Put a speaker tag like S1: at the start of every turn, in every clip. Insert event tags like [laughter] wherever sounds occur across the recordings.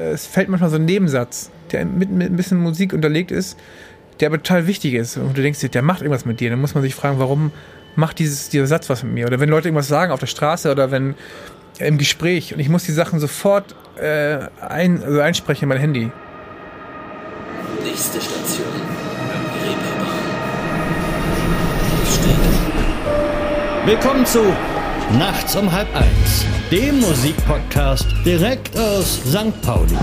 S1: äh, es fällt manchmal so ein Nebensatz, der mit, mit ein bisschen Musik unterlegt ist, der aber total wichtig ist. Und du denkst dir, der macht irgendwas mit dir. Dann muss man sich fragen, warum macht dieses, dieser Satz was mit mir? Oder wenn Leute irgendwas sagen auf der Straße oder wenn im Gespräch und ich muss die Sachen sofort äh, ein, also einsprechen in mein Handy.
S2: Nächste Station. Willkommen zu Nachts um halb eins, dem Musikpodcast direkt aus St. Pauli.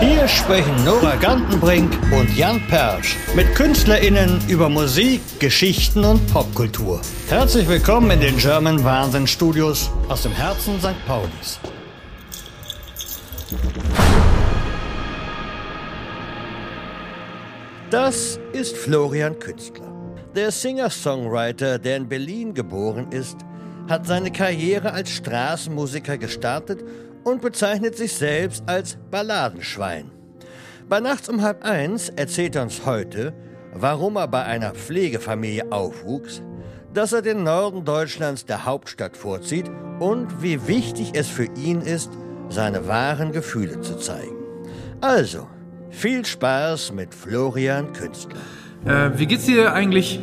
S2: Hier sprechen Nora Gantenbrink und Jan Persch mit KünstlerInnen über Musik, Geschichten und Popkultur. Herzlich willkommen in den German Wahnsinn Studios aus dem Herzen St. Paulis. Das ist Florian Künstler. Der Singer-Songwriter, der in Berlin geboren ist, hat seine Karriere als Straßenmusiker gestartet und bezeichnet sich selbst als Balladenschwein. Bei Nachts um halb eins erzählt er uns heute, warum er bei einer Pflegefamilie aufwuchs, dass er den Norden Deutschlands der Hauptstadt vorzieht und wie wichtig es für ihn ist, seine wahren Gefühle zu zeigen. Also, viel Spaß mit Florian Künstler.
S1: Äh, wie geht's dir eigentlich?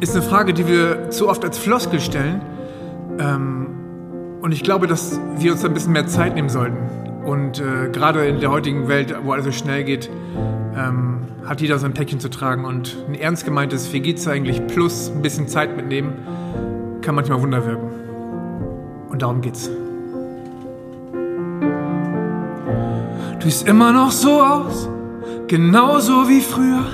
S1: Ist eine Frage, die wir zu oft als Floskel stellen. Ähm, und ich glaube, dass wir uns ein bisschen mehr Zeit nehmen sollten. Und äh, gerade in der heutigen Welt, wo alles so schnell geht, ähm, hat jeder sein Päckchen zu tragen. Und ein ernst gemeintes Wie geht's eigentlich plus ein bisschen Zeit mitnehmen, kann manchmal Wunder wirken. Und darum geht's. Du siehst immer noch so aus, genauso wie früher.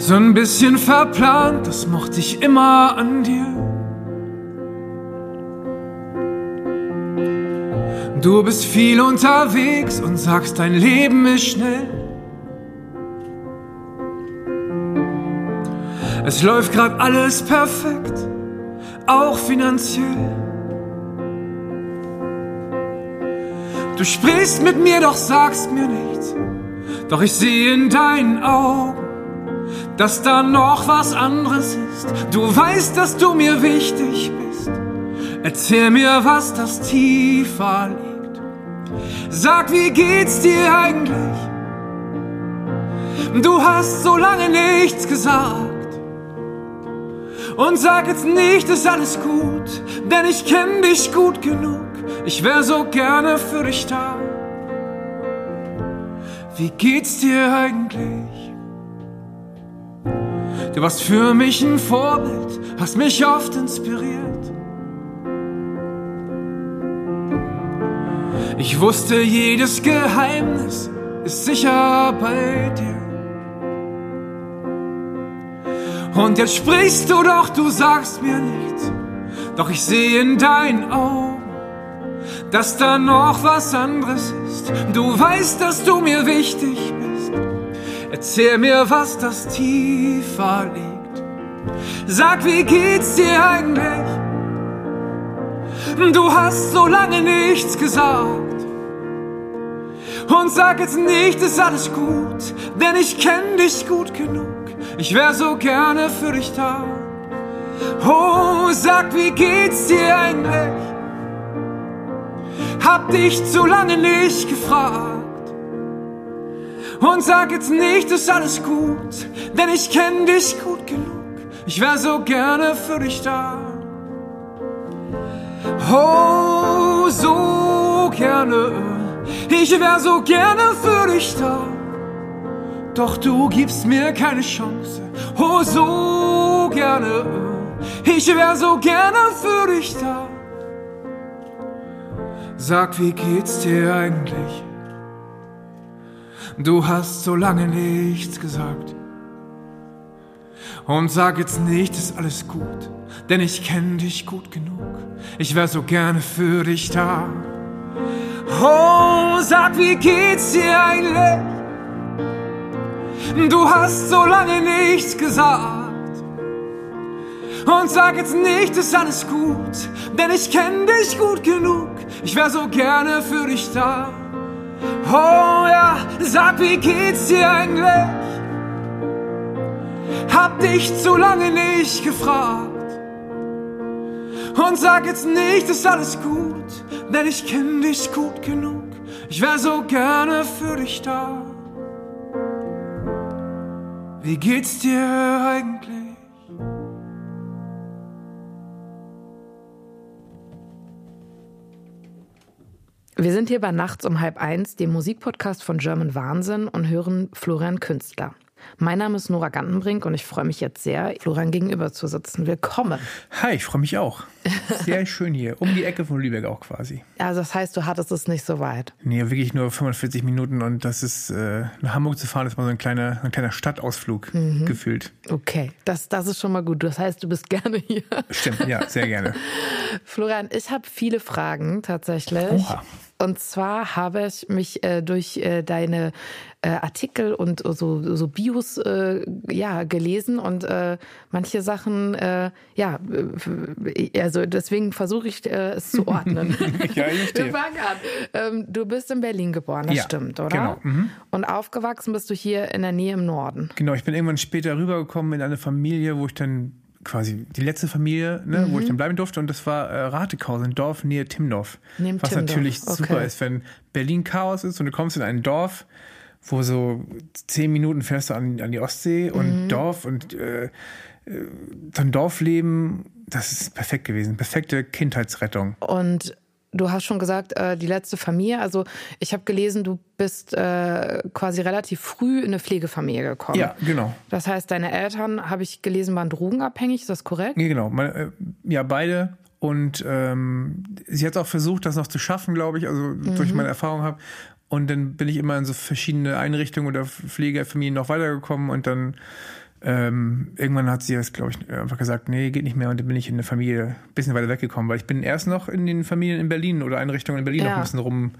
S1: So ein bisschen verplant, das mochte ich immer an dir. Du bist viel unterwegs und sagst, dein Leben ist schnell. Es läuft grad alles perfekt, auch finanziell. Du sprichst mit mir, doch sagst mir nichts. Doch ich sehe in deinen Augen, dass da noch was anderes ist. Du weißt, dass du mir wichtig bist. Erzähl mir, was das tiefer liegt. Sag, wie geht's dir eigentlich? Du hast so lange nichts gesagt. Und sag jetzt nicht, ist alles gut, denn ich kenn dich gut genug. Ich wär so gerne für dich da. Wie geht's dir eigentlich? Du warst für mich ein Vorbild, hast mich oft inspiriert. Ich wusste, jedes Geheimnis ist sicher bei dir. Und jetzt sprichst du doch, du sagst mir nichts. Doch ich sehe in deinen Augen, dass da noch was anderes ist. Du weißt, dass du mir wichtig bist. Erzähl mir, was das tiefer liegt. Sag, wie geht's dir eigentlich? Du hast so lange nichts gesagt. Und sag jetzt nicht, ist alles gut, denn ich kenn dich gut genug. Ich wär so gerne für dich da. Oh, sag, wie geht's dir eigentlich? Hab dich zu lange nicht gefragt. Und sag jetzt nicht, ist alles gut, denn ich kenn dich gut genug. Ich wär so gerne für dich da. Oh, so gerne. Ich wär so gerne für dich da. Doch du gibst mir keine Chance. Oh, so gerne. Ich wär so gerne für dich da. Sag, wie geht's dir eigentlich? Du hast so lange nichts gesagt. Und sag jetzt nicht, ist alles gut, denn ich kenn dich gut genug. Ich wär so gerne für dich da. Oh, sag, wie geht's dir eigentlich? Du hast so lange nichts gesagt. Und sag jetzt nicht, ist alles gut, denn ich kenn dich gut genug. Ich wär so gerne für dich da. Oh ja, sag, wie geht's dir eigentlich? Hab dich zu lange nicht gefragt. Und sag jetzt nicht, ist alles gut, denn ich kenn dich gut genug. Ich wär so gerne für dich da. Wie geht's dir eigentlich?
S3: Wir sind hier bei Nachts um halb eins, dem Musikpodcast von German Wahnsinn und hören Florian Künstler. Mein Name ist Nora Gantenbrink und ich freue mich jetzt sehr, Florian gegenüber zu sitzen. Willkommen.
S1: Hi, ich freue mich auch. [laughs] Sehr schön hier. Um die Ecke von Lübeck auch quasi.
S3: Also das heißt, du hattest es nicht so weit.
S1: Nee, wirklich nur 45 Minuten und das ist, äh, nach Hamburg zu fahren, ist mal so ein kleiner, ein kleiner Stadtausflug mhm. gefühlt.
S3: Okay, das, das ist schon mal gut. Das heißt, du bist gerne hier.
S1: Stimmt, ja, sehr gerne. [laughs]
S3: Florian, ich habe viele Fragen tatsächlich.
S1: Oha.
S3: Und zwar habe ich mich äh, durch äh, deine äh, Artikel und so, so Bios äh, ja, gelesen und äh, manche Sachen, äh, ja, also deswegen versuche ich es zu ordnen. [laughs]
S1: ja, ich.
S3: Wir fangen an. Ähm, du bist in Berlin geboren, das
S1: ja,
S3: stimmt, oder?
S1: Genau. Mhm.
S3: Und aufgewachsen bist du hier in der Nähe im Norden.
S1: Genau, ich bin irgendwann später rübergekommen in eine Familie, wo ich dann quasi die letzte Familie, ne, mhm. wo ich dann bleiben durfte. Und das war äh, Ratekau, ein Dorf nähe Timdorf.
S3: Neben
S1: was
S3: Timdorf.
S1: natürlich
S3: okay.
S1: super ist, wenn Berlin Chaos ist und du kommst in ein Dorf, wo so zehn Minuten fährst du an, an die Ostsee und mhm. Dorf und äh, äh so ein Dorfleben, das ist perfekt gewesen. Perfekte Kindheitsrettung.
S3: Und Du hast schon gesagt, äh, die letzte Familie. Also ich habe gelesen, du bist äh, quasi relativ früh in eine Pflegefamilie gekommen.
S1: Ja, genau.
S3: Das heißt, deine Eltern, habe ich gelesen, waren drogenabhängig. Ist das korrekt?
S1: Ja, genau. Meine, äh, ja, beide. Und ähm, sie hat auch versucht, das noch zu schaffen, glaube ich, also mhm. durch meine Erfahrung habe. Und dann bin ich immer in so verschiedene Einrichtungen oder Pflegefamilien noch weitergekommen und dann ähm, irgendwann hat sie das, glaube ich, einfach gesagt, nee, geht nicht mehr. Und dann bin ich in der Familie ein bisschen weiter weggekommen, weil ich bin erst noch in den Familien in Berlin oder Einrichtungen in Berlin ja. noch ein bisschen rum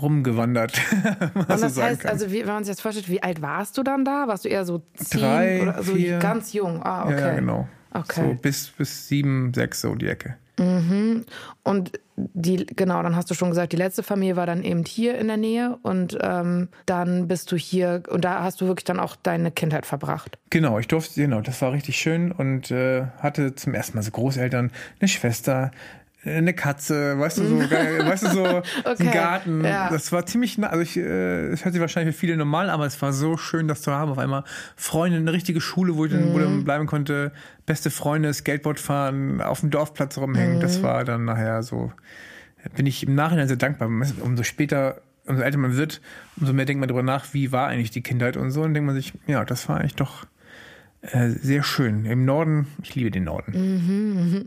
S1: rumgewandert. [laughs]
S3: und das heißt, kann. also wie, wenn man sich jetzt vorstellt, wie alt warst du dann da? Warst du eher so zehn
S1: Drei,
S3: oder so
S1: vier.
S3: ganz jung? Ah, okay.
S1: Ja, genau.
S3: Okay.
S1: So bis, bis sieben, sechs, so die Ecke.
S3: Mhm. Und die, genau, dann hast du schon gesagt, die letzte Familie war dann eben hier in der Nähe und ähm, dann bist du hier und da hast du wirklich dann auch deine Kindheit verbracht.
S1: Genau, ich durfte, genau, das war richtig schön und äh, hatte zum ersten Mal so Großeltern, eine Schwester, eine Katze, weißt du, so, weißt du, so [laughs]
S3: okay.
S1: ein Garten.
S3: Ja.
S1: Das war ziemlich, also ich, äh, es hört sich wahrscheinlich für viele normal, aber es war so schön, das zu haben. Auf einmal Freunde, eine richtige Schule, wo ich dann, mhm. dann bleiben konnte, beste Freunde, Skateboard fahren, auf dem Dorfplatz rumhängen. Mhm. Das war dann nachher so, bin ich im Nachhinein sehr dankbar. Umso später, umso älter man wird, umso mehr denkt man darüber nach, wie war eigentlich die Kindheit und so. Und denkt man sich, ja, das war eigentlich doch äh, sehr schön. Im Norden, ich liebe den Norden.
S3: Mhm.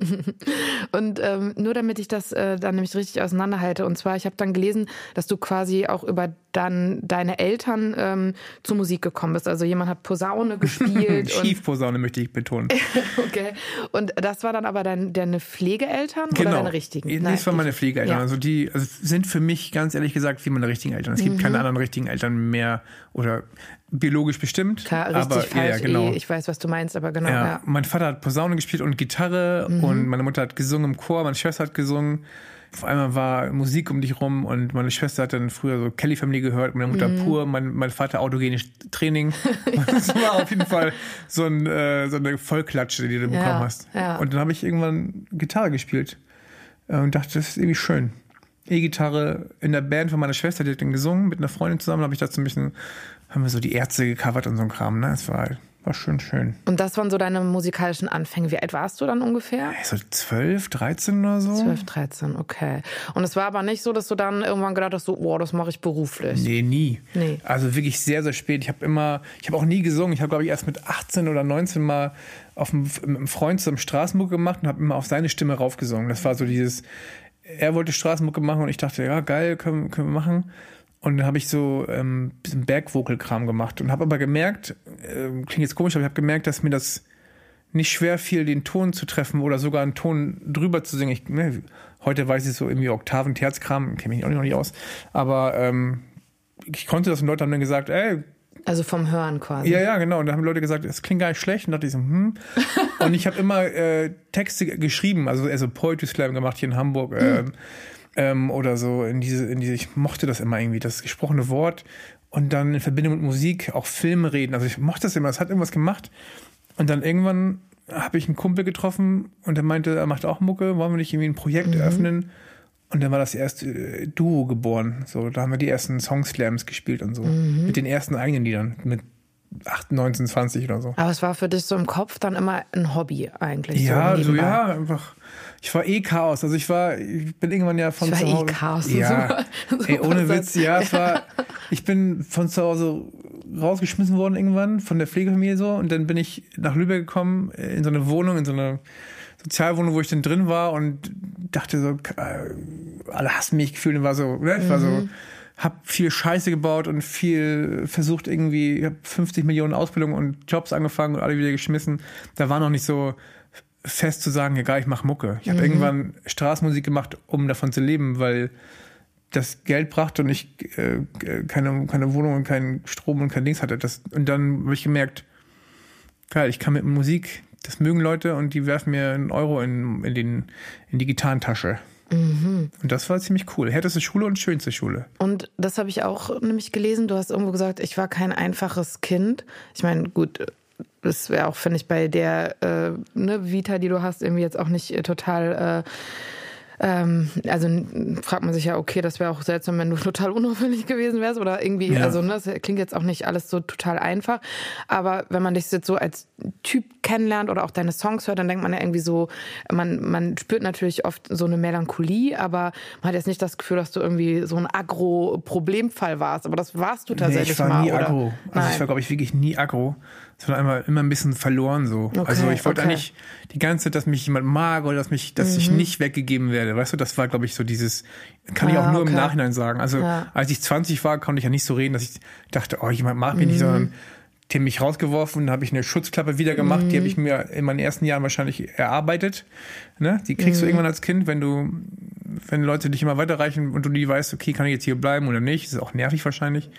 S3: [laughs] Und ähm, nur damit ich das äh, dann nämlich richtig auseinanderhalte, und zwar, ich habe dann gelesen, dass du quasi auch über dann deine Eltern ähm, zur Musik gekommen bist. Also jemand hat Posaune [laughs] gespielt.
S1: Schiefposaune möchte ich betonen. [laughs]
S3: okay. Und das war dann aber dein, deine Pflegeeltern
S1: genau.
S3: oder deine richtigen?
S1: Nein, das waren meine Pflegeeltern. Ja. Also die also sind für mich ganz ehrlich gesagt wie meine richtigen Eltern. Es gibt mhm. keine anderen richtigen Eltern mehr oder biologisch bestimmt.
S3: Klar, richtig
S1: aber,
S3: falsch.
S1: Ja, genau.
S3: Ich weiß, was du meinst, aber genau.
S1: Ja,
S3: ja.
S1: Mein Vater hat Posaune gespielt und Gitarre
S3: Mhm.
S1: und meine Mutter hat gesungen im Chor, meine Schwester hat gesungen. Auf einmal war Musik um dich rum und meine Schwester hat dann früher so Kelly Family gehört, meine Mutter
S3: Mhm.
S1: pur, mein, mein Vater autogenes Training. [laughs] das war auf jeden Fall so, ein, äh, so eine Vollklatsche, die du
S3: Ja,
S1: bekommen hast.
S3: ja.
S1: Und dann habe ich irgendwann Gitarre gespielt äh, und dachte, das ist irgendwie schön. E-Gitarre in der Band von meiner Schwester, die hat dann gesungen mit einer Freundin zusammen, habe ich dazu ein bisschen, haben wir so die Ärzte gecovert und so ein Kram, ne? Es war, war schön, schön.
S3: Und das waren so deine musikalischen Anfänge. Wie alt warst du dann ungefähr?
S1: So 12, 13 oder so?
S3: 12, 13, okay. Und es war aber nicht so, dass du dann irgendwann gedacht hast, so, oh, das mache ich beruflich.
S1: Nee, nie.
S3: Nee.
S1: Also wirklich sehr, sehr spät. Ich habe immer, ich habe auch nie gesungen. Ich habe, glaube ich, erst mit 18 oder 19 mal auf einem, mit einem Freund zum Straßenmucke gemacht und habe immer auf seine Stimme raufgesungen. Das war so dieses, er wollte Straßenmucke machen und ich dachte, ja, geil, können, können wir machen. Und dann habe ich so ähm, bisschen Bergvocal-Kram gemacht und habe aber gemerkt, äh, klingt jetzt komisch, aber ich habe gemerkt, dass mir das nicht schwer fiel, den Ton zu treffen oder sogar einen Ton drüber zu singen. Ich, ne, heute weiß ich so irgendwie Oktaven, Terzkram, kenne mich auch noch nicht aus. Aber ähm, ich konnte das und Leute haben dann gesagt, ey,
S3: Also vom Hören quasi.
S1: ja, ja, genau. Und da haben Leute gesagt, das klingt gar nicht schlecht. Und dachte ich so, hm. [laughs] Und ich habe immer äh, Texte geschrieben, also, also Poetry Slam gemacht hier in Hamburg. Ähm, ähm, oder so in diese, in diese, ich mochte das immer irgendwie, das gesprochene Wort und dann in Verbindung mit Musik auch Filme reden. Also ich mochte das immer, es hat irgendwas gemacht. Und dann irgendwann habe ich einen Kumpel getroffen und der meinte, er macht auch Mucke, wollen wir nicht irgendwie ein Projekt mhm. eröffnen? Und dann war das erste äh, Duo geboren. So, da haben wir die ersten Songslams gespielt und so. Mhm. Mit den ersten eigenen Liedern. Mit 8, 19, 20 oder so.
S3: Aber es war für dich so im Kopf dann immer ein Hobby eigentlich.
S1: Ja, so, so ja, einfach. Ich war eh Chaos. Also ich war, ich bin irgendwann ja von
S3: ich war
S1: zu
S3: eh Hause. Eh Chaos.
S1: Ja, [laughs] super, super ey, ohne Witz, ja, es war, ich bin von zu Hause rausgeschmissen worden irgendwann von der Pflegefamilie so und dann bin ich nach Lübeck gekommen in so eine Wohnung, in so eine Sozialwohnung, wo ich dann drin war und dachte so, äh, alle hassen mich gefühlt und war so, ne? Ich war so, mhm. Hab viel Scheiße gebaut und viel versucht irgendwie, ich hab 50 Millionen Ausbildungen und Jobs angefangen und alle wieder geschmissen. Da war noch nicht so fest zu sagen, egal, ich mach Mucke. Ich habe mhm. irgendwann Straßenmusik gemacht, um davon zu leben, weil das Geld brachte und ich äh, keine, keine Wohnung und keinen Strom und kein Dings hatte. Das, und dann habe ich gemerkt, geil, ich kann mit Musik das mögen Leute und die werfen mir einen Euro in, in, den, in die Gitarrentasche. Mhm. Und das war ziemlich cool. Härteste Schule und schönste Schule.
S3: Und das habe ich auch nämlich gelesen. Du hast irgendwo gesagt, ich war kein einfaches Kind. Ich meine, gut, das wäre auch, finde ich, bei der äh, ne, Vita, die du hast, irgendwie jetzt auch nicht äh, total. Äh, ähm, also fragt man sich ja, okay, das wäre auch seltsam, wenn du [laughs] total unauffällig gewesen wärst oder irgendwie, ja. also ne, das klingt jetzt auch nicht alles so total einfach, aber wenn man dich jetzt so als Typ kennenlernt oder auch deine Songs hört, dann denkt man ja irgendwie so, man, man spürt natürlich oft so eine Melancholie, aber man hat jetzt nicht das Gefühl, dass du irgendwie so ein Agro-Problemfall warst, aber das warst du tatsächlich
S1: nee, ich war
S3: mal,
S1: nie
S3: oder?
S1: Agro. Also Nein. ich war, glaube ich, wirklich nie Agro sondern einmal immer ein bisschen verloren so. Okay, also ich wollte okay. eigentlich die ganze Zeit, dass mich jemand mag oder dass mich, dass mhm. ich nicht weggegeben werde. Weißt du, das war, glaube ich, so dieses, kann ich auch nur okay. im Nachhinein sagen. Also ja. als ich 20 war, konnte ich ja nicht so reden, dass ich dachte, oh, jemand mag mich mhm. nicht, sondern die haben mich rausgeworfen, habe ich eine Schutzklappe wieder gemacht, mhm. die habe ich mir in meinen ersten Jahren wahrscheinlich erarbeitet. Ne? Die kriegst du mhm. irgendwann als Kind, wenn du, wenn Leute dich immer weiterreichen und du nie weißt, okay, kann ich jetzt hier bleiben oder nicht, das ist auch nervig wahrscheinlich.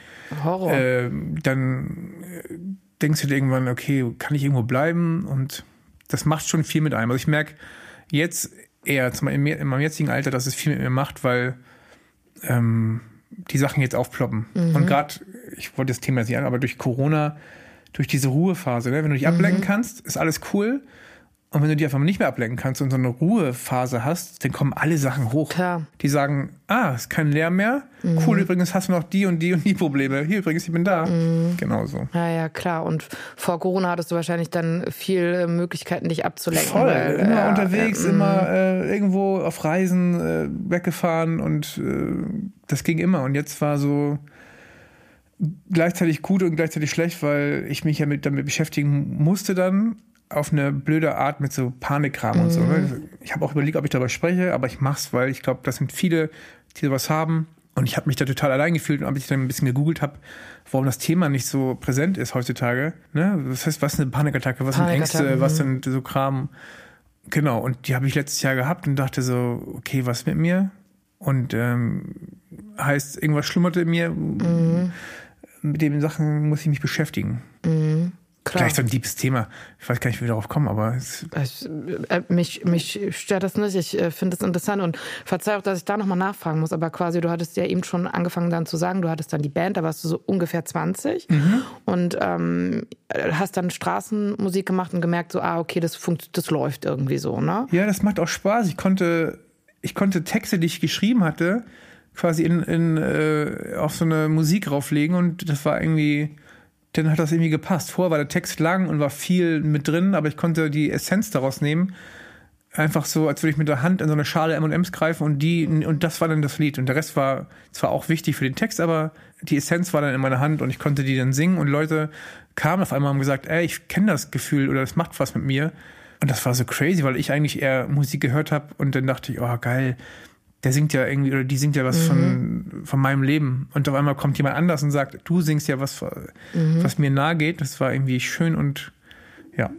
S3: Horror.
S1: Äh, dann denkst du dir irgendwann, okay, kann ich irgendwo bleiben? Und das macht schon viel mit einem. Also ich merke jetzt eher in meinem jetzigen Alter, dass es viel mit mir macht, weil ähm, die Sachen jetzt aufploppen. Mhm. Und gerade, ich wollte das Thema jetzt nicht an, aber durch Corona, durch diese Ruhephase, ne? wenn du dich mhm. ablenken kannst, ist alles cool. Und wenn du die einfach mal nicht mehr ablenken kannst und so eine Ruhephase hast, dann kommen alle Sachen hoch.
S3: Klar.
S1: Die sagen, ah, ist kein Lärm mehr. Mhm. Cool, übrigens hast du noch die und die und die Probleme. Hier übrigens, ich bin da. Mhm. Genau so.
S3: Ja, ja, klar. Und vor Corona hattest du wahrscheinlich dann viele Möglichkeiten, dich abzulenken.
S1: Voll. Weil, immer ja, unterwegs, ja, immer mhm. äh, irgendwo auf Reisen äh, weggefahren und äh, das ging immer. Und jetzt war so gleichzeitig gut und gleichzeitig schlecht, weil ich mich ja mit, damit beschäftigen musste dann auf eine blöde Art mit so Panikkram mhm. und so. Ne? Mhm. Ich habe auch überlegt, ob ich darüber spreche, aber ich mach's, weil ich glaube, das sind viele, die sowas haben. Und ich habe mich da total allein gefühlt und als ich dann ein bisschen gegoogelt habe, warum das Thema nicht so präsent ist heutzutage. Ne? Das heißt, was ist eine Panikattacke, was sind Ängste, was sind so Kram. Genau, und die habe ich letztes Jahr gehabt und dachte so, okay, was mit mir? Und ähm, heißt, irgendwas schlummerte in mir. Mhm. Mit den Sachen muss ich mich beschäftigen. Mhm. Klar. Gleich so ein deepes Thema. Ich weiß gar nicht, wie wir darauf kommen, aber es
S3: ich, äh, mich, mich stört das nicht. Ich äh, finde es interessant und verzeih auch, dass ich da nochmal nachfragen muss. Aber quasi, du hattest ja eben schon angefangen dann zu sagen, du hattest dann die Band, da warst du so ungefähr 20 mhm. und ähm, hast dann Straßenmusik gemacht und gemerkt, so, ah, okay, das, funkt, das läuft irgendwie so, ne?
S1: Ja, das macht auch Spaß. Ich konnte, ich konnte Texte, die ich geschrieben hatte, quasi in, in, äh, auf so eine Musik rauflegen und das war irgendwie dann hat das irgendwie gepasst. Vorher war der Text lang und war viel mit drin, aber ich konnte die Essenz daraus nehmen. Einfach so, als würde ich mit der Hand in so eine Schale M&M's greifen und die, und das war dann das Lied. Und der Rest war zwar auch wichtig für den Text, aber die Essenz war dann in meiner Hand und ich konnte die dann singen und Leute kamen auf einmal und haben gesagt, ey, ich kenne das Gefühl oder das macht was mit mir. Und das war so crazy, weil ich eigentlich eher Musik gehört habe und dann dachte ich, oh geil, der singt ja irgendwie oder die singt ja was mhm. von, von meinem Leben. Und auf einmal kommt jemand anders und sagt, du singst ja was, mhm. was mir nahe geht. Das war irgendwie schön und ja.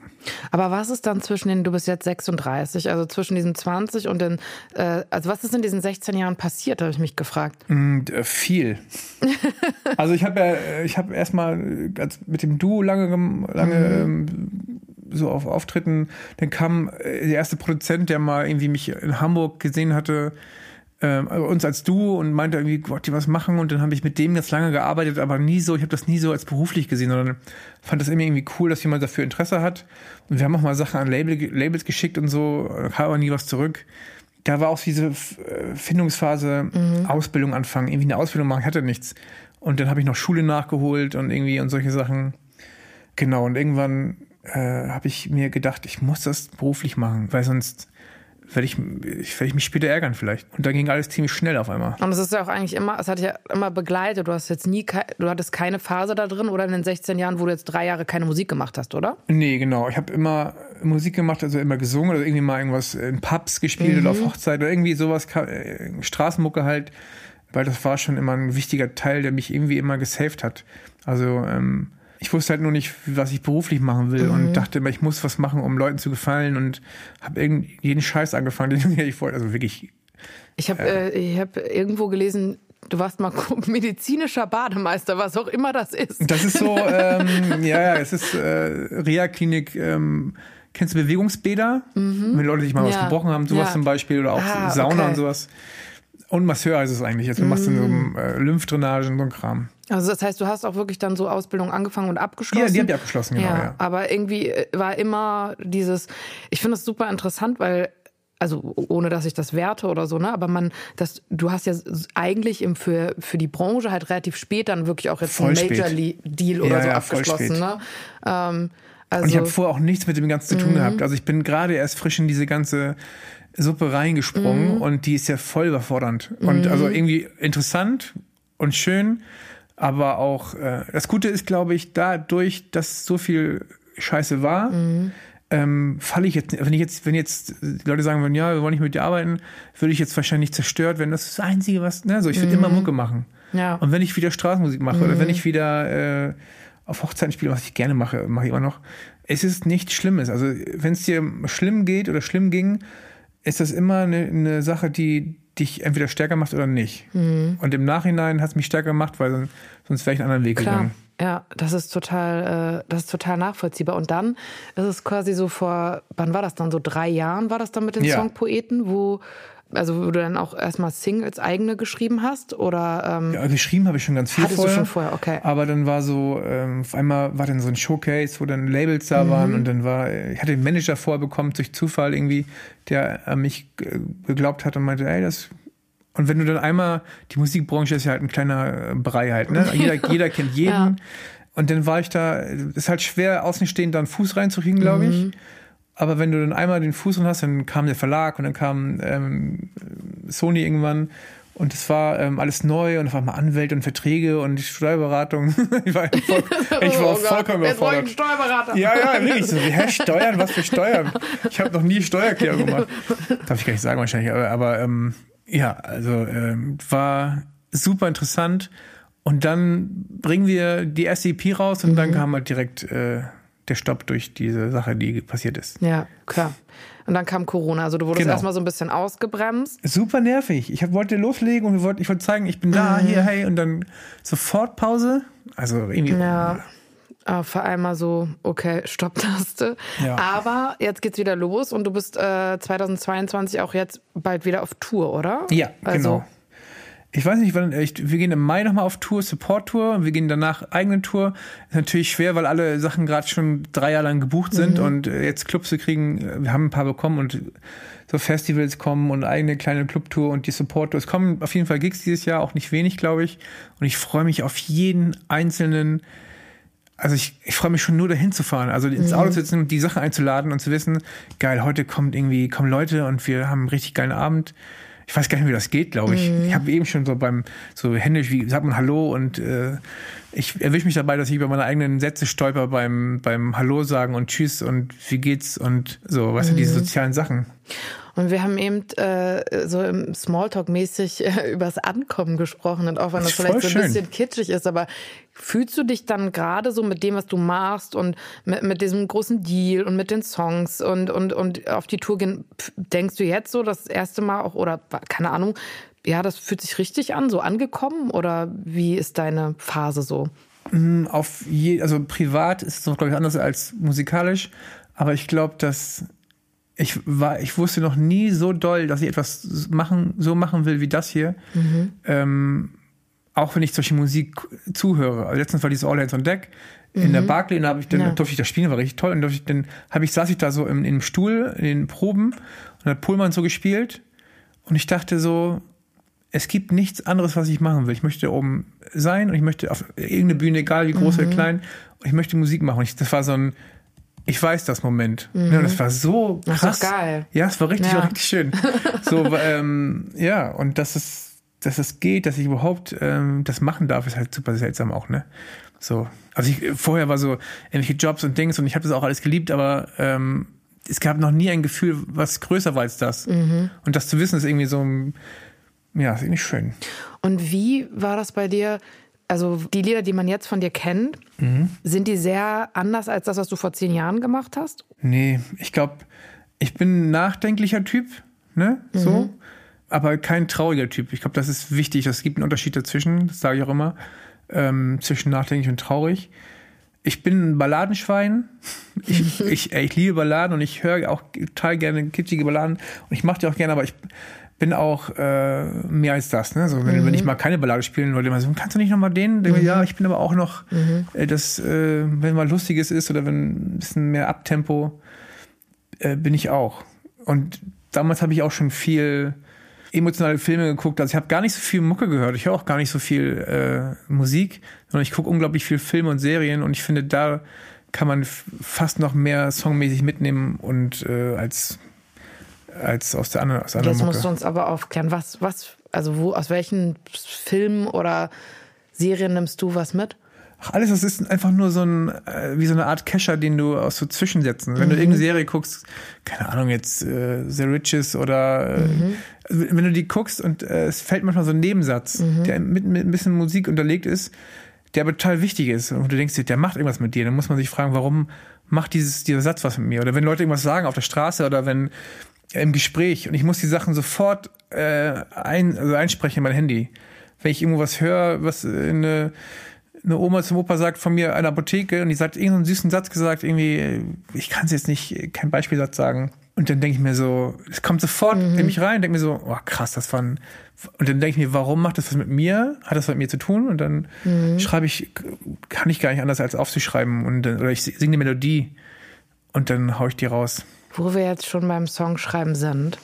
S3: Aber was ist dann zwischen den, du bist jetzt 36, also zwischen diesen 20 und den, äh, also was ist in diesen 16 Jahren passiert, habe ich mich gefragt.
S1: Mm, viel. [laughs] also ich habe ja, ich habe erstmal mit dem Duo lange, lange mhm. Ähm, so auf Auftritten, dann kam äh, der erste Produzent, der mal irgendwie mich in Hamburg gesehen hatte, äh, uns als Du und meinte irgendwie, Gott, die was machen und dann habe ich mit dem ganz lange gearbeitet, aber nie so, ich habe das nie so als beruflich gesehen, sondern fand das irgendwie cool, dass jemand dafür Interesse hat und wir haben auch mal Sachen an Label, Labels geschickt und so, kam aber nie was zurück. Da war auch diese äh, Findungsphase, mhm. Ausbildung anfangen, irgendwie eine Ausbildung machen, ich hatte nichts. Und dann habe ich noch Schule nachgeholt und irgendwie und solche Sachen. Genau, und irgendwann äh, habe ich mir gedacht, ich muss das beruflich machen, weil sonst werde ich, werde ich mich später ärgern vielleicht. Und da ging alles ziemlich schnell auf einmal.
S3: Und es ist ja auch eigentlich immer, es hat ja immer begleitet. Du hast jetzt nie, du hattest keine Phase da drin oder in den 16 Jahren, wo du jetzt drei Jahre keine Musik gemacht hast, oder?
S1: Nee, genau. Ich habe immer Musik gemacht, also immer gesungen oder irgendwie mal irgendwas in Pubs gespielt mhm. oder auf Hochzeit oder irgendwie sowas, äh, Straßenmucke halt. Weil das war schon immer ein wichtiger Teil, der mich irgendwie immer gesaved hat. Also, ähm, ich wusste halt nur nicht, was ich beruflich machen will mhm. und dachte immer, ich muss was machen, um Leuten zu gefallen und habe jeden Scheiß angefangen, [laughs] den ich wollte. Also wirklich.
S3: Ich habe äh, ich hab irgendwo gelesen, du warst mal [laughs] medizinischer Bademeister, was auch immer das ist.
S1: Das ist so, [laughs] ähm, ja, ja, es ist äh, Reha-Klinik. Ähm, kennst du Bewegungsbäder? Mhm. Wenn Leute sich mal ja. was gebrochen haben, sowas ja. zum Beispiel, oder auch ah, Sauna okay. und sowas. Und Masseur ist es eigentlich. Jetzt also, machst du so mm. äh, Lymphdrainage und so ein Kram.
S3: Also das heißt, du hast auch wirklich dann so Ausbildung angefangen und abgeschlossen?
S1: Ja, die habe ich abgeschlossen, genau. Ja, ja.
S3: Aber irgendwie äh, war immer dieses, ich finde das super interessant, weil also ohne dass ich das werte oder so, ne? Aber man, das, du hast ja eigentlich im, für, für die Branche halt relativ spät dann wirklich auch jetzt voll einen Major Deal oder ja, so ja, abgeschlossen, ne? Ähm,
S1: also, und ich habe vorher auch nichts mit dem Ganzen zu tun mhm. gehabt. Also ich bin gerade erst frisch in diese ganze Suppe reingesprungen mhm. und die ist ja voll überfordernd. Und mhm. also irgendwie interessant und schön, aber auch äh, das Gute ist, glaube ich, dadurch, dass so viel Scheiße war, mhm. ähm, falle ich jetzt, wenn ich jetzt, wenn jetzt die Leute sagen würden, ja, wir wollen nicht mit dir arbeiten, würde ich jetzt wahrscheinlich zerstört werden. Das ist das Einzige, was, ne, so ich will immer mhm. Mucke machen. Ja. Und wenn ich wieder Straßenmusik mache oder wenn mhm. ich wieder äh, auf Hochzeiten spiele, was ich gerne mache, mache ich immer noch, es ist nichts Schlimmes. Also wenn es dir schlimm geht oder schlimm ging, ist das immer eine, eine Sache, die dich entweder stärker macht oder nicht. Mhm. Und im Nachhinein hat es mich stärker gemacht, weil sonst wäre ich einen anderen Weg Klar. gegangen.
S3: Ja, das ist total, äh, das ist total nachvollziehbar. Und dann ist es quasi so vor, wann war das dann? So drei Jahren war das dann mit den ja. Songpoeten, wo also wo du dann auch erstmal Singles eigene geschrieben hast oder ähm,
S1: ja, geschrieben habe ich schon ganz viel
S3: hattest vorher. du schon vorher, okay.
S1: Aber dann war so ähm, auf einmal war dann so ein Showcase, wo dann Labels da mhm. waren und dann war ich hatte den Manager vorbekommen durch Zufall irgendwie, der an mich geglaubt hat und meinte, ey, das und wenn du dann einmal die Musikbranche ist ja halt ein kleiner Brei halt, ne? [laughs] Jeder, jeder kennt jeden. Ja. Und dann war ich da, ist halt schwer außenstehend da einen Fuß reinzukriegen, glaube ich. Mhm. Aber wenn du dann einmal den Fuß drin hast, dann kam der Verlag und dann kam ähm, Sony irgendwann und es war ähm, alles neu und auf einmal Anwälte und Verträge und die Steuerberatung. [laughs] ich war, voll, [laughs] ich war oh vollkommen Gott, überfordert. Jetzt Steuerberater. Ja, ja, wirklich so. Hä, Steuern? Was für Steuern? Ich habe noch nie Steuererklärung gemacht. [laughs] Darf ich gar nicht sagen wahrscheinlich. Aber, aber ähm, ja, also ähm, war super interessant. Und dann bringen wir die erste EP raus und mhm. dann kam halt direkt äh, der Stopp durch diese Sache, die passiert ist.
S3: Ja, klar. Und dann kam Corona, also du wurdest genau. erstmal so ein bisschen ausgebremst.
S1: Super nervig. Ich wollte loslegen und wollte, ich wollte zeigen, ich bin da, mhm. hier, hey, und dann sofort Pause. Also irgendwie.
S3: Ja. Auf einmal so, okay, Stopptaste. [laughs] Ja. Aber jetzt geht's wieder los und du bist äh, 2022 auch jetzt bald wieder auf Tour, oder?
S1: Ja, also, genau ich weiß nicht, wann, ich, wir gehen im Mai nochmal auf Tour, Support-Tour, und wir gehen danach eigene Tour. Ist natürlich schwer, weil alle Sachen gerade schon drei Jahre lang gebucht sind mhm. und äh, jetzt Clubs zu kriegen, äh, wir haben ein paar bekommen und so Festivals kommen und eigene kleine Clubtour und die Support-Tour. Es kommen auf jeden Fall Gigs dieses Jahr, auch nicht wenig, glaube ich. Und ich freue mich auf jeden einzelnen, also ich, ich freue mich schon nur dahin zu fahren, also ins Auto zu sitzen, die Sachen einzuladen und zu wissen, geil, heute kommt irgendwie, kommen Leute und wir haben einen richtig geilen Abend ich weiß gar nicht, wie das geht, glaube ich. Mhm. Ich habe eben schon so beim, so händisch, wie sagt man Hallo und äh, ich erwische mich dabei, dass ich über meine eigenen Sätze stolper beim, beim Hallo sagen und Tschüss und wie geht's und so, weißt mhm. du, diese mhm. sozialen Sachen.
S3: Und wir haben eben äh, so im Smalltalk-mäßig äh, [laughs] übers Ankommen gesprochen und auch wenn das, das vielleicht so ein bisschen kitschig ist, aber fühlst du dich dann gerade so mit dem, was du machst und mit, mit diesem großen Deal und mit den Songs und, und, und auf die Tour gehen, denkst du jetzt so das erste Mal auch oder keine Ahnung, ja, das fühlt sich richtig an, so angekommen? Oder wie ist deine Phase so?
S1: Mm, auf je, also privat ist es noch, glaube ich, anders als musikalisch, aber ich glaube, dass ich war, ich wusste noch nie so doll, dass ich etwas machen, so machen will wie das hier. Mhm. Ähm, auch wenn ich solche Musik zuhöre. Also letztens war dieses All Hands on Deck in mhm. der Barclay und da habe ich dann ja. durfte ich das spielen, war richtig toll. Und ich, dann habe ich saß ich da so im, im Stuhl in den Proben und hat Pullman so gespielt und ich dachte so, es gibt nichts anderes, was ich machen will. Ich möchte oben sein und ich möchte auf irgendeine Bühne, egal wie groß mhm. oder klein, und ich möchte Musik machen. Ich, das war so ein, ich weiß das Moment. Mhm. Ja, das war so krass. Das
S3: ist geil.
S1: Ja, es war richtig, ja. richtig schön. So, [laughs] ähm, ja, und dass es, dass es geht, dass ich überhaupt ähm, das machen darf, ist halt super seltsam auch, ne? So. Also ich, vorher war so irgendwelche Jobs und Dings und ich habe das auch alles geliebt, aber ähm, es gab noch nie ein Gefühl, was größer war als das. Mhm. Und das zu wissen, ist irgendwie so, ja, ist irgendwie schön.
S3: Und wie war das bei dir? Also die Lieder, die man jetzt von dir kennt, mhm. sind die sehr anders als das, was du vor zehn Jahren gemacht hast?
S1: Nee, ich glaube, ich bin ein nachdenklicher Typ, ne? Mhm. So. Aber kein trauriger Typ. Ich glaube, das ist wichtig. Es gibt einen Unterschied dazwischen, das sage ich auch immer, ähm, zwischen nachdenklich und traurig. Ich bin ein Balladenschwein. Ich, [laughs] ich, ich liebe Balladen und ich höre auch total gerne kitschige Balladen und ich mache die auch gerne, aber ich bin auch äh, mehr als das. Ne? So, wenn, mhm. wenn ich mal keine Ballade spielen wollte, immer so, kannst du nicht noch mal den? Mhm. Ja, ich bin aber auch noch, mhm. äh, das, äh, wenn mal Lustiges ist oder wenn ein bisschen mehr Abtempo, äh, bin ich auch. Und damals habe ich auch schon viel emotionale Filme geguckt. Also ich habe gar nicht so viel Mucke gehört. Ich höre auch gar nicht so viel äh, Musik, sondern ich gucke unglaublich viel Filme und Serien und ich finde, da kann man fast noch mehr songmäßig mitnehmen und äh, als als aus der anderen. Aus der
S3: Jetzt Mucke. musst du uns aber aufklären, was, was, also wo, aus welchen Filmen oder Serien nimmst du was mit?
S1: Ach, alles, das ist einfach nur so ein, äh, wie so eine Art Kescher, den du aus so Zwischensätzen. Wenn mhm. du irgendeine Serie guckst, keine Ahnung, jetzt äh, The Riches oder äh, mhm. wenn du die guckst und äh, es fällt manchmal so ein Nebensatz, mhm. der mit, mit ein bisschen Musik unterlegt ist, der aber total wichtig ist. Und du denkst dir, der macht irgendwas mit dir. Dann muss man sich fragen, warum macht dieses, dieser Satz was mit mir? Oder wenn Leute irgendwas sagen auf der Straße oder wenn im Gespräch und ich muss die Sachen sofort äh, ein, also einsprechen in mein Handy. Wenn ich irgendwo was höre, was eine, eine Oma zum Opa sagt von mir einer Apotheke und die sagt irgendeinen süßen Satz gesagt, irgendwie, ich kann es jetzt nicht, kein Beispielsatz sagen. Und dann denke ich mir so, es kommt sofort mhm. in mich rein, denke mir so, oh krass, das war ein, und dann denke ich mir, warum macht das was mit mir? Hat das was mit mir zu tun? Und dann mhm. schreibe ich, kann ich gar nicht anders als aufzuschreiben und dann, oder ich singe eine Melodie und dann hau ich die raus.
S3: Wo wir jetzt schon beim Songschreiben sind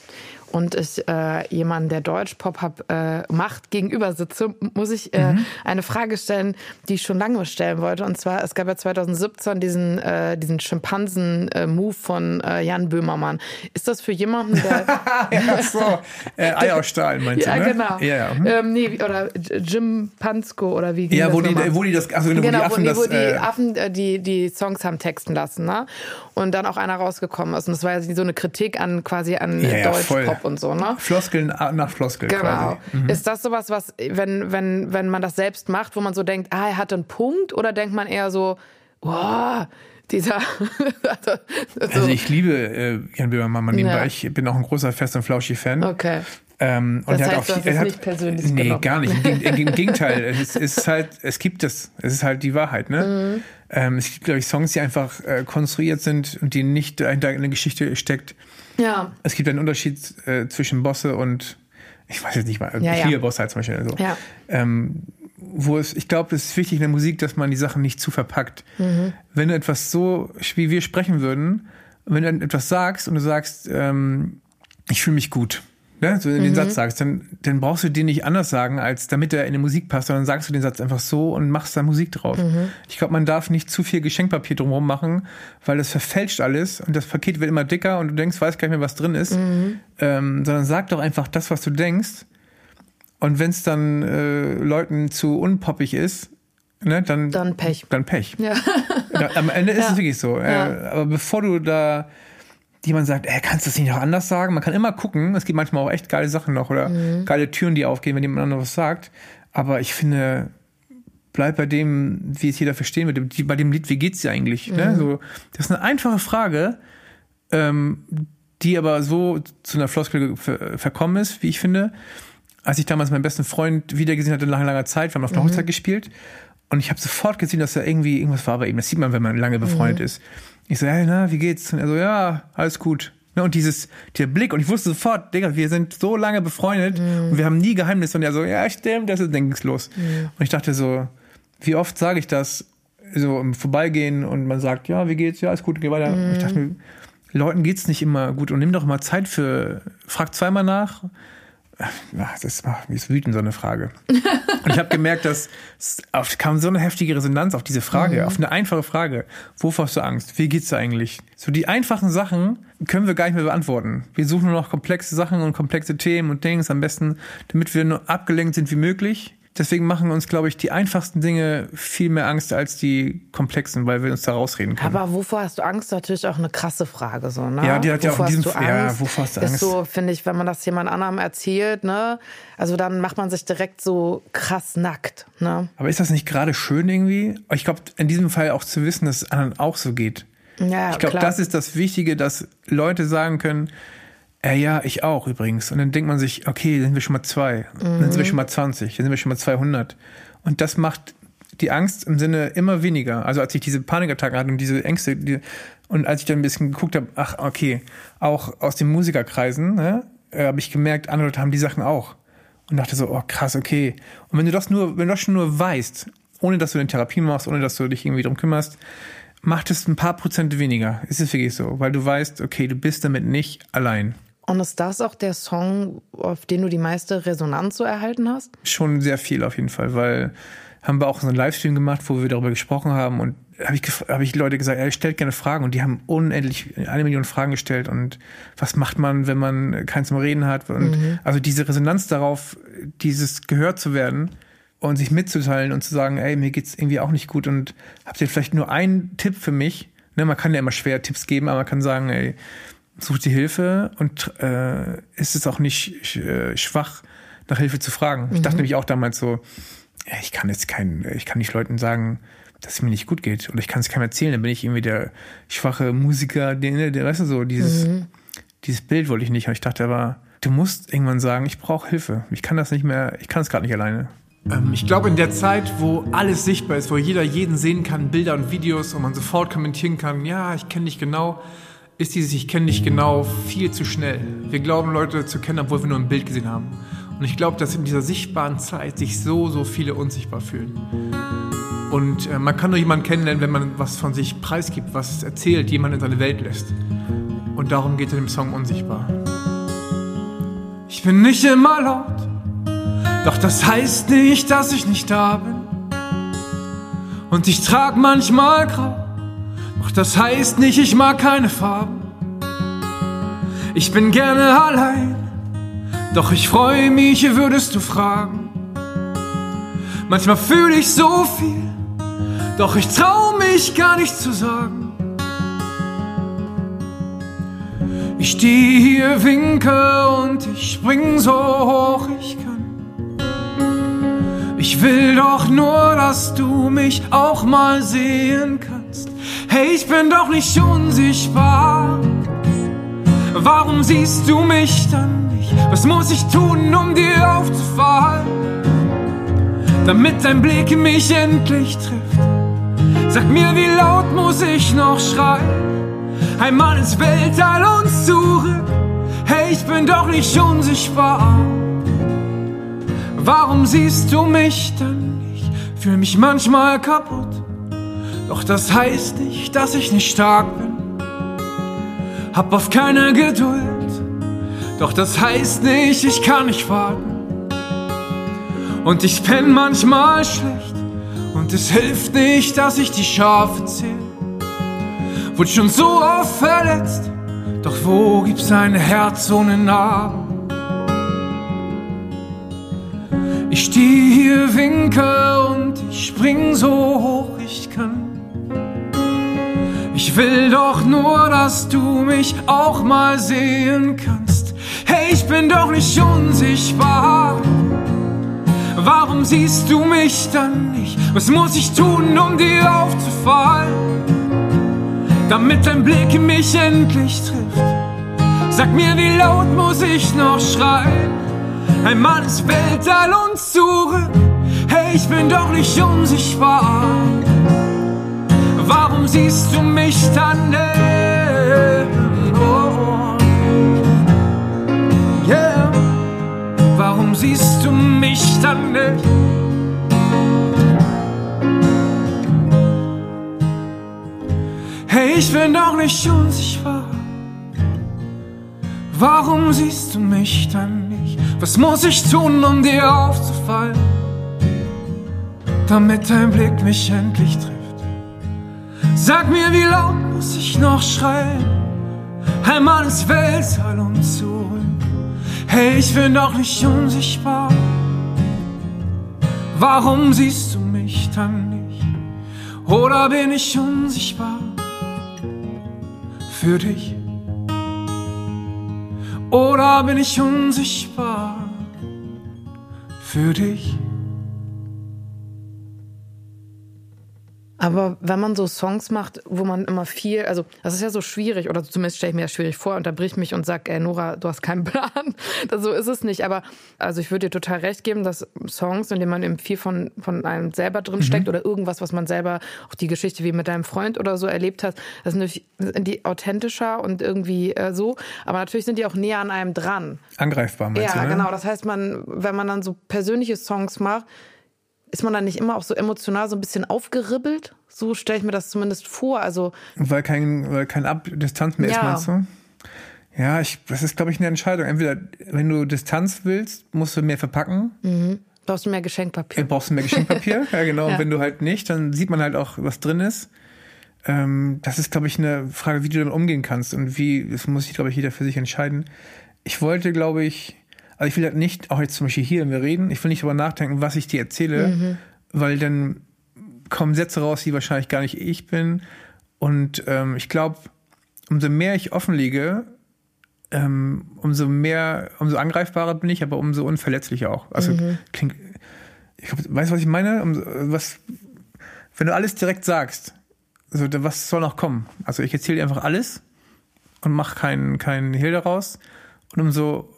S3: und ich äh, jemanden, der Deutsch-Pop äh, macht, gegenüber sitze, muss ich äh, mhm. eine Frage stellen, die ich schon lange stellen wollte. Und zwar, es gab ja 2017 diesen, äh, diesen Schimpansen-Move von äh, Jan Böhmermann. Ist das für jemanden, der... [laughs]
S1: ja, so. Äh, [laughs] Ei aus Stahl, meinst
S3: ja,
S1: du,
S3: ne? Genau. Ja, ja. Hm. Ähm, nee, oder Jim Pansko oder wie
S1: Ja, wo die, wo die das... Also,
S3: genau,
S1: wo die
S3: Affen, wo, das, wo die, äh, Affen äh, die, die Songs haben texten lassen, ne? Und dann auch einer rausgekommen ist. Und das war ja so eine Kritik an quasi an ja, Deutsch-Pop und so, ne?
S1: Floskeln nach Floskeln
S3: genau. Mhm. Ist das sowas, was, wenn, wenn, wenn man das selbst macht, wo man so denkt, ah, er hat einen Punkt, oder denkt man eher so, boah, dieser. [laughs]
S1: so. Also ich liebe äh, Jan Böhmermann nebenbei. Ja. Ich bin auch ein großer Fest- und Flauschi-Fan.
S3: Okay.
S1: Ähm, und
S3: das
S1: er
S3: heißt,
S1: hat auch,
S3: er hat, nicht persönlich
S1: Nee,
S3: genommen.
S1: gar nicht. Im, Gegenteil. [laughs] es ist halt, es gibt es. Es ist halt die Wahrheit, ne? Mhm. Ähm, es gibt, glaube ich, Songs, die einfach äh, konstruiert sind und die nicht dahinter eine Geschichte steckt.
S3: Ja.
S1: Es gibt einen Unterschied äh, zwischen Bosse und, ich weiß jetzt nicht mal,
S3: ja,
S1: ich liebe Bosse halt zum Beispiel. Also,
S3: ja.
S1: ähm, wo es, ich glaube, es ist wichtig in der Musik, dass man die Sachen nicht zu verpackt. Mhm. Wenn du etwas so, wie wir sprechen würden, wenn du etwas sagst und du sagst, ähm, ich fühle mich gut, ne, so in den mhm. Satz sagst, dann, dann brauchst du den nicht anders sagen, als damit er in die Musik passt, sondern sagst du den Satz einfach so und machst da Musik drauf. Mhm. Ich glaube, man darf nicht zu viel Geschenkpapier drumherum machen, weil das verfälscht alles und das Paket wird immer dicker und du denkst, weiß gar nicht mehr, was drin ist. Mhm. Ähm, sondern sag doch einfach das, was du denkst. Und wenn es dann äh, Leuten zu unpoppig ist, ne, dann,
S3: dann Pech.
S1: Dann Pech.
S3: Ja.
S1: ja am Ende ist [laughs] ja. es wirklich so. Äh, aber bevor du da jemand sagt, ey, kannst du das nicht noch anders sagen? Man kann immer gucken. Es gibt manchmal auch echt geile Sachen noch oder mhm. geile Türen, die aufgehen, wenn jemand anderes sagt. Aber ich finde, bleib bei dem, wie es jeder verstehen wird. Bei dem Lied, wie geht's dir eigentlich? Ne? Mhm. Ne? So, das ist eine einfache Frage, ähm, die aber so zu einer Floskel verkommen ist, wie ich finde. Als ich damals meinen besten Freund wiedergesehen hatte, nach langer Zeit, wir haben auf einer mhm. Hochzeit gespielt und ich habe sofort gesehen, dass da irgendwas war bei ihm. Das sieht man, wenn man lange befreundet mhm. ist. Ich so, hey, na, wie geht's? Und er so, ja, alles gut. Ne, und dieses, der Blick, und ich wusste sofort, Digga, wir sind so lange befreundet mhm. und wir haben nie Geheimnisse. Und er so, ja, stimmt, das ist denkungslos. Mhm. Und ich dachte so, wie oft sage ich das so im Vorbeigehen und man sagt, ja, wie geht's? Ja, ist gut, geh weiter. Mhm. Und ich dachte mir, Leuten geht's nicht immer gut und nimm doch mal Zeit für, frag zweimal nach das macht mich wütend, so eine Frage. Und ich habe gemerkt, dass es kam so eine heftige Resonanz auf diese Frage, mhm. auf eine einfache Frage. Wovor hast du Angst? Wie geht's dir eigentlich? So die einfachen Sachen können wir gar nicht mehr beantworten. Wir suchen nur noch komplexe Sachen und komplexe Themen und Dings am besten, damit wir nur abgelenkt sind wie möglich deswegen machen uns, glaube ich, die einfachsten Dinge viel mehr Angst als die komplexen, weil wir uns da rausreden können.
S3: Aber wovor hast du Angst? Natürlich auch eine krasse Frage, so, ne?
S1: Ja, die hat
S3: wovor
S1: ja auch in diesem, ja, wovor hast du Angst?
S3: Ist so, finde ich, wenn man das jemand anderem erzählt, ne? Also dann macht man sich direkt so krass nackt, ne?
S1: Aber ist das nicht gerade schön irgendwie? Ich glaube, in diesem Fall auch zu wissen, dass es anderen auch so geht.
S3: Ja,
S1: ich glaube, das ist das Wichtige, dass Leute sagen können, ja, ja, ich auch übrigens. Und dann denkt man sich, okay, dann sind wir schon mal zwei. Mhm. Dann sind wir schon mal 20, dann sind wir schon mal 200. Und das macht die Angst im Sinne immer weniger. Also als ich diese Panikattacken hatte und diese Ängste, die, und als ich dann ein bisschen geguckt habe, ach, okay, auch aus den Musikerkreisen, ne, äh, habe ich gemerkt, andere Leute haben die Sachen auch. Und dachte so, oh krass, okay. Und wenn du das nur, wenn du das schon nur weißt, ohne dass du eine Therapie machst, ohne dass du dich irgendwie drum kümmerst, macht es ein paar Prozent weniger. Ist es wirklich so, weil du weißt, okay, du bist damit nicht allein.
S3: Und ist das auch der Song, auf den du die meiste Resonanz so erhalten hast?
S1: Schon sehr viel auf jeden Fall, weil haben wir auch so einen Livestream gemacht, wo wir darüber gesprochen haben und habe ich, hab ich Leute gesagt, ja, stellt gerne Fragen und die haben unendlich eine Million Fragen gestellt und was macht man, wenn man keinen zum Reden hat und mhm. also diese Resonanz darauf, dieses gehört zu werden und sich mitzuteilen und zu sagen, ey, mir geht's irgendwie auch nicht gut und habt ihr vielleicht nur einen Tipp für mich? Ne, man kann ja immer schwer Tipps geben, aber man kann sagen, ey, sucht die Hilfe und äh, ist es auch nicht äh, schwach, nach Hilfe zu fragen. Ich dachte mhm. nämlich auch damals so, ich kann jetzt keinen, ich kann nicht Leuten sagen, dass es mir nicht gut geht. Oder ich kann es keinem erzählen, dann bin ich irgendwie der schwache Musiker, der, der weißt du so, dieses, mhm. dieses Bild wollte ich nicht. Und ich dachte aber, du musst irgendwann sagen, ich brauche Hilfe. Ich kann das nicht mehr, ich kann es gerade nicht alleine.
S4: Ähm, ich glaube, in der Zeit, wo alles sichtbar ist, wo jeder jeden sehen kann, Bilder und Videos und man sofort kommentieren kann, ja, ich kenne dich genau, ist dieses Ich kenne dich genau viel zu schnell. Wir glauben, Leute zu kennen, obwohl wir nur ein Bild gesehen haben. Und ich glaube, dass in dieser sichtbaren Zeit sich so, so viele unsichtbar fühlen. Und äh, man kann nur jemanden kennenlernen, wenn man was von sich preisgibt, was erzählt, jemand in seine Welt lässt. Und darum geht es in dem Song Unsichtbar. Ich bin nicht immer laut, doch das heißt nicht, dass ich nicht da bin. Und ich trag manchmal grau doch das heißt nicht, ich mag keine Farben. Ich bin gerne allein, doch ich freue mich, würdest du fragen. Manchmal fühle ich so viel, doch ich trau mich gar nicht zu sagen. Ich stehe hier, winke und ich spring so hoch ich kann. Ich will doch nur, dass du mich auch mal sehen kannst. Hey, ich bin doch nicht unsichtbar. Warum siehst du mich dann nicht? Was muss ich tun, um dir aufzufallen? Damit dein Blick mich endlich trifft. Sag mir, wie laut muss ich noch schreien? Einmal ins Weltall und zurück. Hey, ich bin doch nicht unsichtbar. Warum siehst du mich dann nicht? Fühl mich manchmal kaputt. Doch das heißt nicht, dass ich nicht stark bin. Hab oft keine Geduld. Doch das heißt nicht, ich kann nicht warten. Und ich penn manchmal schlecht. Und es hilft nicht, dass ich die Schafe zähle. Wurde schon so oft verletzt. Doch wo gibt's ein Herz ohne Narben? Ich steh hier, winke und ich spring so hoch ich kann. Ich will doch nur, dass du mich auch mal sehen kannst. Hey, ich bin doch nicht unsichtbar. Warum siehst du mich dann nicht? Was muss ich tun, um dir aufzufallen? Damit dein Blick mich endlich trifft. Sag mir, wie laut muss ich noch schreien? Einmal ins Weltall und zurück. Hey, ich bin doch nicht unsichtbar. Warum siehst du mich dann nicht? Oh. Yeah.
S1: Warum siehst du mich dann nicht? Hey, ich bin doch nicht unsichtbar. Warum siehst du mich dann nicht? Was muss ich tun, um dir aufzufallen? Damit dein Blick mich endlich trifft. Sag mir, wie laut muss ich noch schreien? Einmal ins Weltall und zurück. Hey, ich bin doch nicht unsichtbar. Warum siehst du mich dann nicht? Oder bin ich unsichtbar für dich? Oder bin ich unsichtbar für dich?
S3: Aber wenn man so Songs macht, wo man immer viel, also das ist ja so schwierig, oder zumindest stelle ich mir das schwierig vor, unterbrich mich und sag, ey Nora, du hast keinen [laughs] Plan. so ist es nicht. Aber also ich würde dir total recht geben, dass Songs, in denen man eben viel von, von einem selber drin steckt mhm. oder irgendwas, was man selber, auch die Geschichte wie mit deinem Freund oder so erlebt hat, das sind, die authentischer und irgendwie äh, so. Aber natürlich sind die auch näher an einem dran.
S1: Angreifbar, meinst
S3: ja,
S1: du?
S3: Ja, ne? genau. Das heißt, man, wenn man dann so persönliche Songs macht, ist man dann nicht immer auch so emotional so ein bisschen aufgeribbelt? So stelle ich mir das zumindest vor. Also
S1: weil kein, weil kein Abdistanz mehr ja. ist, meinst du? Ja, ich, das ist, glaube ich, eine Entscheidung. Entweder, wenn du Distanz willst, musst du mehr verpacken.
S3: Mhm. Brauchst du mehr Geschenkpapier.
S1: Ja, brauchst du mehr Geschenkpapier, [laughs] ja genau. ja. Und wenn du halt nicht, dann sieht man halt auch, was drin ist. Ähm, das ist, glaube ich, eine Frage, wie du damit umgehen kannst und wie, das muss sich, glaube ich, jeder für sich entscheiden. Ich wollte, glaube ich, also ich will halt nicht, auch jetzt zum Beispiel hier, wenn wir reden, ich will nicht darüber nachdenken, was ich dir erzähle, mhm. weil dann kommen Sätze raus, die wahrscheinlich gar nicht ich bin. Und ähm, ich glaube, umso mehr ich offenlege, ähm, umso mehr, umso angreifbarer bin ich, aber umso unverletzlicher auch. Also mhm. klingt, ich glaub, weißt du, was ich meine? Um, was, wenn du alles direkt sagst, also was soll noch kommen? Also ich erzähle dir einfach alles und mache keinen keinen Hehl daraus. Und umso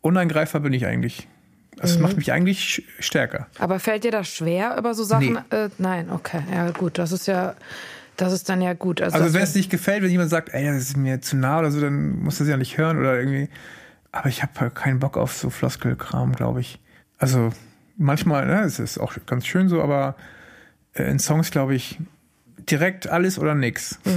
S1: unangreifbar bin ich eigentlich. Das mhm. macht mich eigentlich stärker.
S3: Aber fällt dir das schwer über so Sachen? Nee. Äh, nein, okay. Ja, gut. Das ist ja, das ist dann ja gut.
S1: Also, also wenn es nicht gefällt, wenn jemand sagt, ey, das ist mir zu nah oder so, dann muss das ja nicht hören oder irgendwie. Aber ich habe halt keinen Bock auf so Floskelkram, glaube ich. Also manchmal, ne, es ist auch ganz schön so, aber äh, in Songs, glaube ich, direkt alles oder nix. [laughs]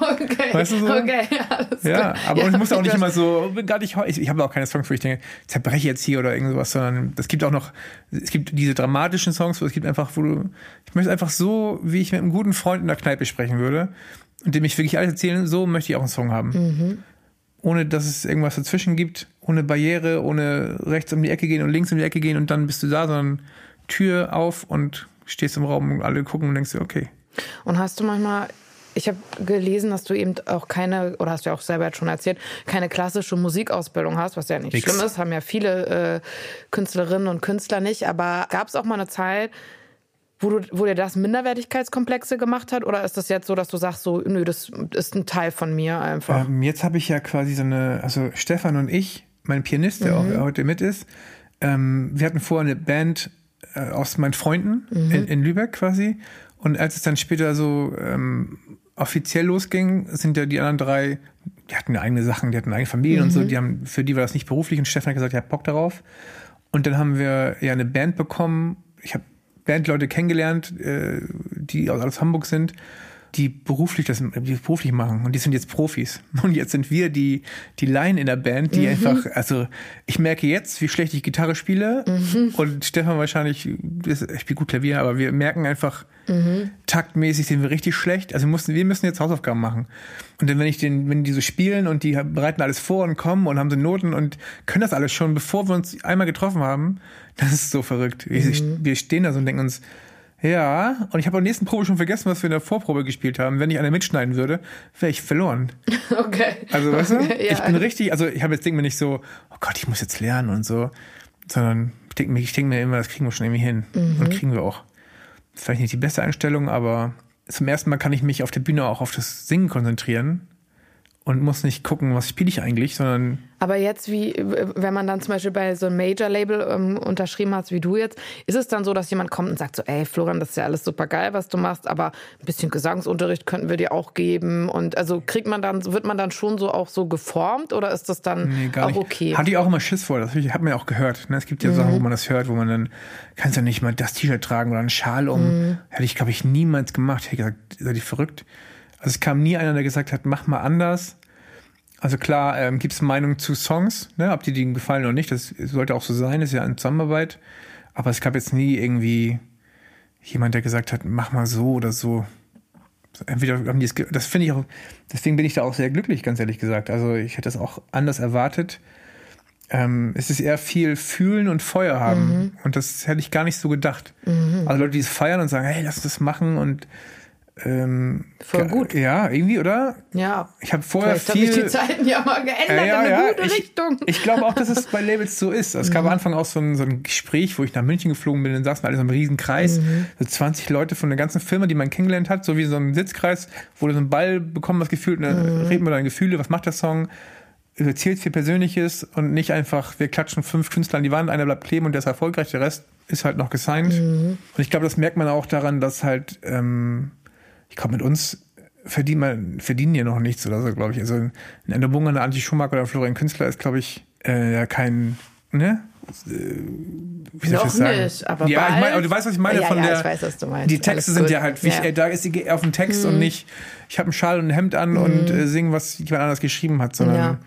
S3: Okay. Weißt du so? Okay, alles
S1: Ja, aber ja, ich muss auch nicht immer so, gar nicht, ich, ich habe auch keine Songs, wo ich denke, zerbreche jetzt hier oder irgendwas, sondern es gibt auch noch, es gibt diese dramatischen Songs, wo es gibt einfach, wo du, ich möchte einfach so, wie ich mit einem guten Freund in der Kneipe sprechen würde und dem ich wirklich alles erzählen, so möchte ich auch einen Song haben. Mhm. Ohne, dass es irgendwas dazwischen gibt, ohne Barriere, ohne rechts um die Ecke gehen und links um die Ecke gehen und dann bist du da, sondern Tür auf und stehst im Raum und alle gucken und denkst dir, okay,
S3: und hast du manchmal ich habe gelesen, dass du eben auch keine, oder hast du ja auch selber schon erzählt, keine klassische Musikausbildung hast, was ja nicht Nix. schlimm ist, haben ja viele äh, Künstlerinnen und Künstler nicht. Aber gab es auch mal eine Zeit, wo, du, wo dir das Minderwertigkeitskomplexe gemacht hat? Oder ist das jetzt so, dass du sagst, so, nö, das ist ein Teil von mir einfach?
S1: Ähm, jetzt habe ich ja quasi so eine, also Stefan und ich, mein Pianist, der mhm. auch heute mit ist, ähm, wir hatten vorher eine Band äh, aus meinen Freunden mhm. in, in Lübeck quasi. Und als es dann später so ähm, offiziell losging, sind ja die anderen drei, die hatten ja eigene Sachen, die hatten eigene Familien mhm. und so, mhm. die haben, für die war das nicht beruflich und Stefan hat gesagt, ich hab Bock darauf. Und dann haben wir ja eine Band bekommen. Ich habe Bandleute kennengelernt, äh, die aus Hamburg sind die beruflich das die beruflich machen und die sind jetzt Profis [laughs] und jetzt sind wir die die Laien in der Band die mhm. einfach also ich merke jetzt wie schlecht ich Gitarre spiele mhm. und Stefan wahrscheinlich ich spiele gut Klavier aber wir merken einfach mhm. taktmäßig sind wir richtig schlecht also wir mussten wir müssen jetzt Hausaufgaben machen und dann wenn ich den wenn die so spielen und die bereiten alles vor und kommen und haben so Noten und können das alles schon bevor wir uns einmal getroffen haben das ist so verrückt mhm. wir stehen da so und denken uns ja, und ich habe beim nächsten Probe schon vergessen, was wir in der Vorprobe gespielt haben. Wenn ich eine mitschneiden würde, wäre ich verloren. [laughs]
S3: Okay.
S1: Also, weißt okay, du, ja. ich bin richtig, also ich habe jetzt denke mir nicht so, oh Gott, ich muss jetzt lernen und so, sondern ich denke mir, ich denke mir immer, das kriegen wir schon irgendwie hin. Mhm. Und kriegen wir auch. Vielleicht nicht die beste Einstellung, aber zum ersten Mal kann ich mich auf der Bühne auch auf das Singen konzentrieren und muss nicht gucken, was spiele ich eigentlich, sondern.
S3: Aber jetzt, wie, wenn man dann zum Beispiel bei so einem Major-Label ähm, unterschrieben hat, wie du jetzt, ist es dann so, dass jemand kommt und sagt so, ey, Florian, das ist ja alles super geil, was du machst, aber ein bisschen Gesangsunterricht könnten wir dir auch geben. Und also kriegt man dann, wird man dann schon so auch so geformt oder ist das dann nee, auch nicht. okay?
S1: Hatte ich auch immer Schiss vor, das hat man ja auch gehört. Ne? Es gibt ja mhm. Sachen, wo man das hört, wo man dann, kannst ja nicht mal das T-Shirt tragen oder einen Schal um. Mhm. Hätte ich, glaube ich, niemals gemacht. Ich hätte gesagt, seid ihr verrückt? Also es kam nie einer, der gesagt hat, mach mal anders. Also klar, ähm, gibt es Meinungen zu Songs, ne, ob die denen gefallen oder nicht. Das sollte auch so sein, ist ja eine Zusammenarbeit. Aber es gab jetzt nie irgendwie jemand, der gesagt hat, mach mal so oder so. Entweder haben die es, das finde ich auch, deswegen bin ich da auch sehr glücklich, ganz ehrlich gesagt. Also ich hätte das auch anders erwartet. Ähm, es ist eher viel fühlen und Feuer haben. Mhm. Und das hätte ich gar nicht so gedacht. Mhm. Also Leute, die es feiern und sagen, hey, lass uns das machen und ähm,
S3: Voll gut.
S1: Ja, irgendwie, oder?
S3: Ja.
S1: Ich habe vorher Vielleicht viel.
S3: Hab ich die Zeiten ja mal geändert äh, ja, in eine ja, gute
S1: ich,
S3: Richtung.
S1: Ich glaube auch, dass es bei Labels so ist. Es gab mhm. am Anfang auch so ein, so ein Gespräch, wo ich nach München geflogen bin, dann saßen wir alle so im Riesenkreis. Mhm. So 20 Leute von der ganzen Firma, die man kennengelernt hat, so wie so ein Sitzkreis, wo du so einen Ball bekommen hast, gefühlt, und dann mhm. reden wir deine Gefühle, was macht der Song? erzählt viel Persönliches und nicht einfach, wir klatschen fünf Künstler an die Wand, einer bleibt kleben und der ist erfolgreich, der Rest ist halt noch gesigned. Mhm. Und ich glaube, das merkt man auch daran, dass halt ähm, ich glaube, mit uns verdient man, verdienen ja noch nichts oder so, glaube ich. Also in einer Bunga, eine Anti Schumacher oder Florian Künstler ist, glaube ich, äh, ja kein, ne?
S3: Äh, wie noch sagen? nicht, aber
S1: ja,
S3: bald.
S1: ich mein, aber du weißt, was ich meine
S3: ja,
S1: von
S3: ja,
S1: der.
S3: Ich weiß, was du meinst.
S1: Die Texte sind ja halt wichtig. Ja. Da ist die auf dem Text mhm. und nicht, ich habe einen Schal und ein Hemd an mhm. und äh, singen, was jemand anders geschrieben hat, sondern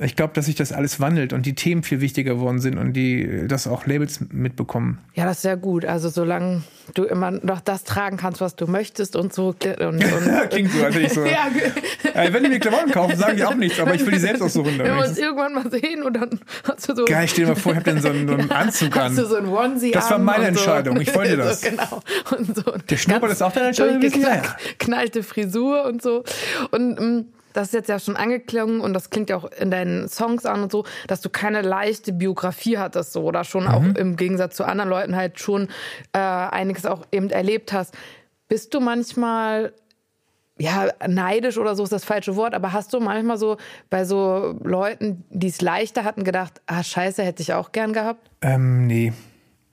S1: ich glaube, dass sich das alles wandelt und die Themen viel wichtiger geworden sind und die das auch Labels mitbekommen.
S3: Ja, das ist sehr gut. Also solange du immer noch das tragen kannst, was du möchtest und so. Und, und [laughs]
S1: Klingt so, also ich so. [laughs] ja. äh, wenn die mir Klamotten kaufen, sagen die auch nichts, aber ich will die selbst aussuchen.
S3: Wir uns irgendwann mal sehen und dann hast du so.
S1: Geil, stell dir mal vor, ich habe dann so einen, so einen [laughs] Anzug
S3: an. Hast du so einen Onesie
S1: Das war meine Entscheidung.
S3: So.
S1: Ich wollte das.
S3: so, genau. Und so
S1: Der Schnurrbart ist auch deine Entscheidung.
S3: Knallte Frisur und so. Und mm, das ist jetzt ja schon angeklungen und das klingt ja auch in deinen Songs an und so, dass du keine leichte Biografie hattest so oder schon mhm. auch im Gegensatz zu anderen Leuten halt schon äh, einiges auch eben erlebt hast. Bist du manchmal ja, neidisch oder so ist das falsche Wort, aber hast du manchmal so bei so Leuten, die es leichter hatten, gedacht, ah, scheiße, hätte ich auch gern gehabt?
S1: Ähm, nee.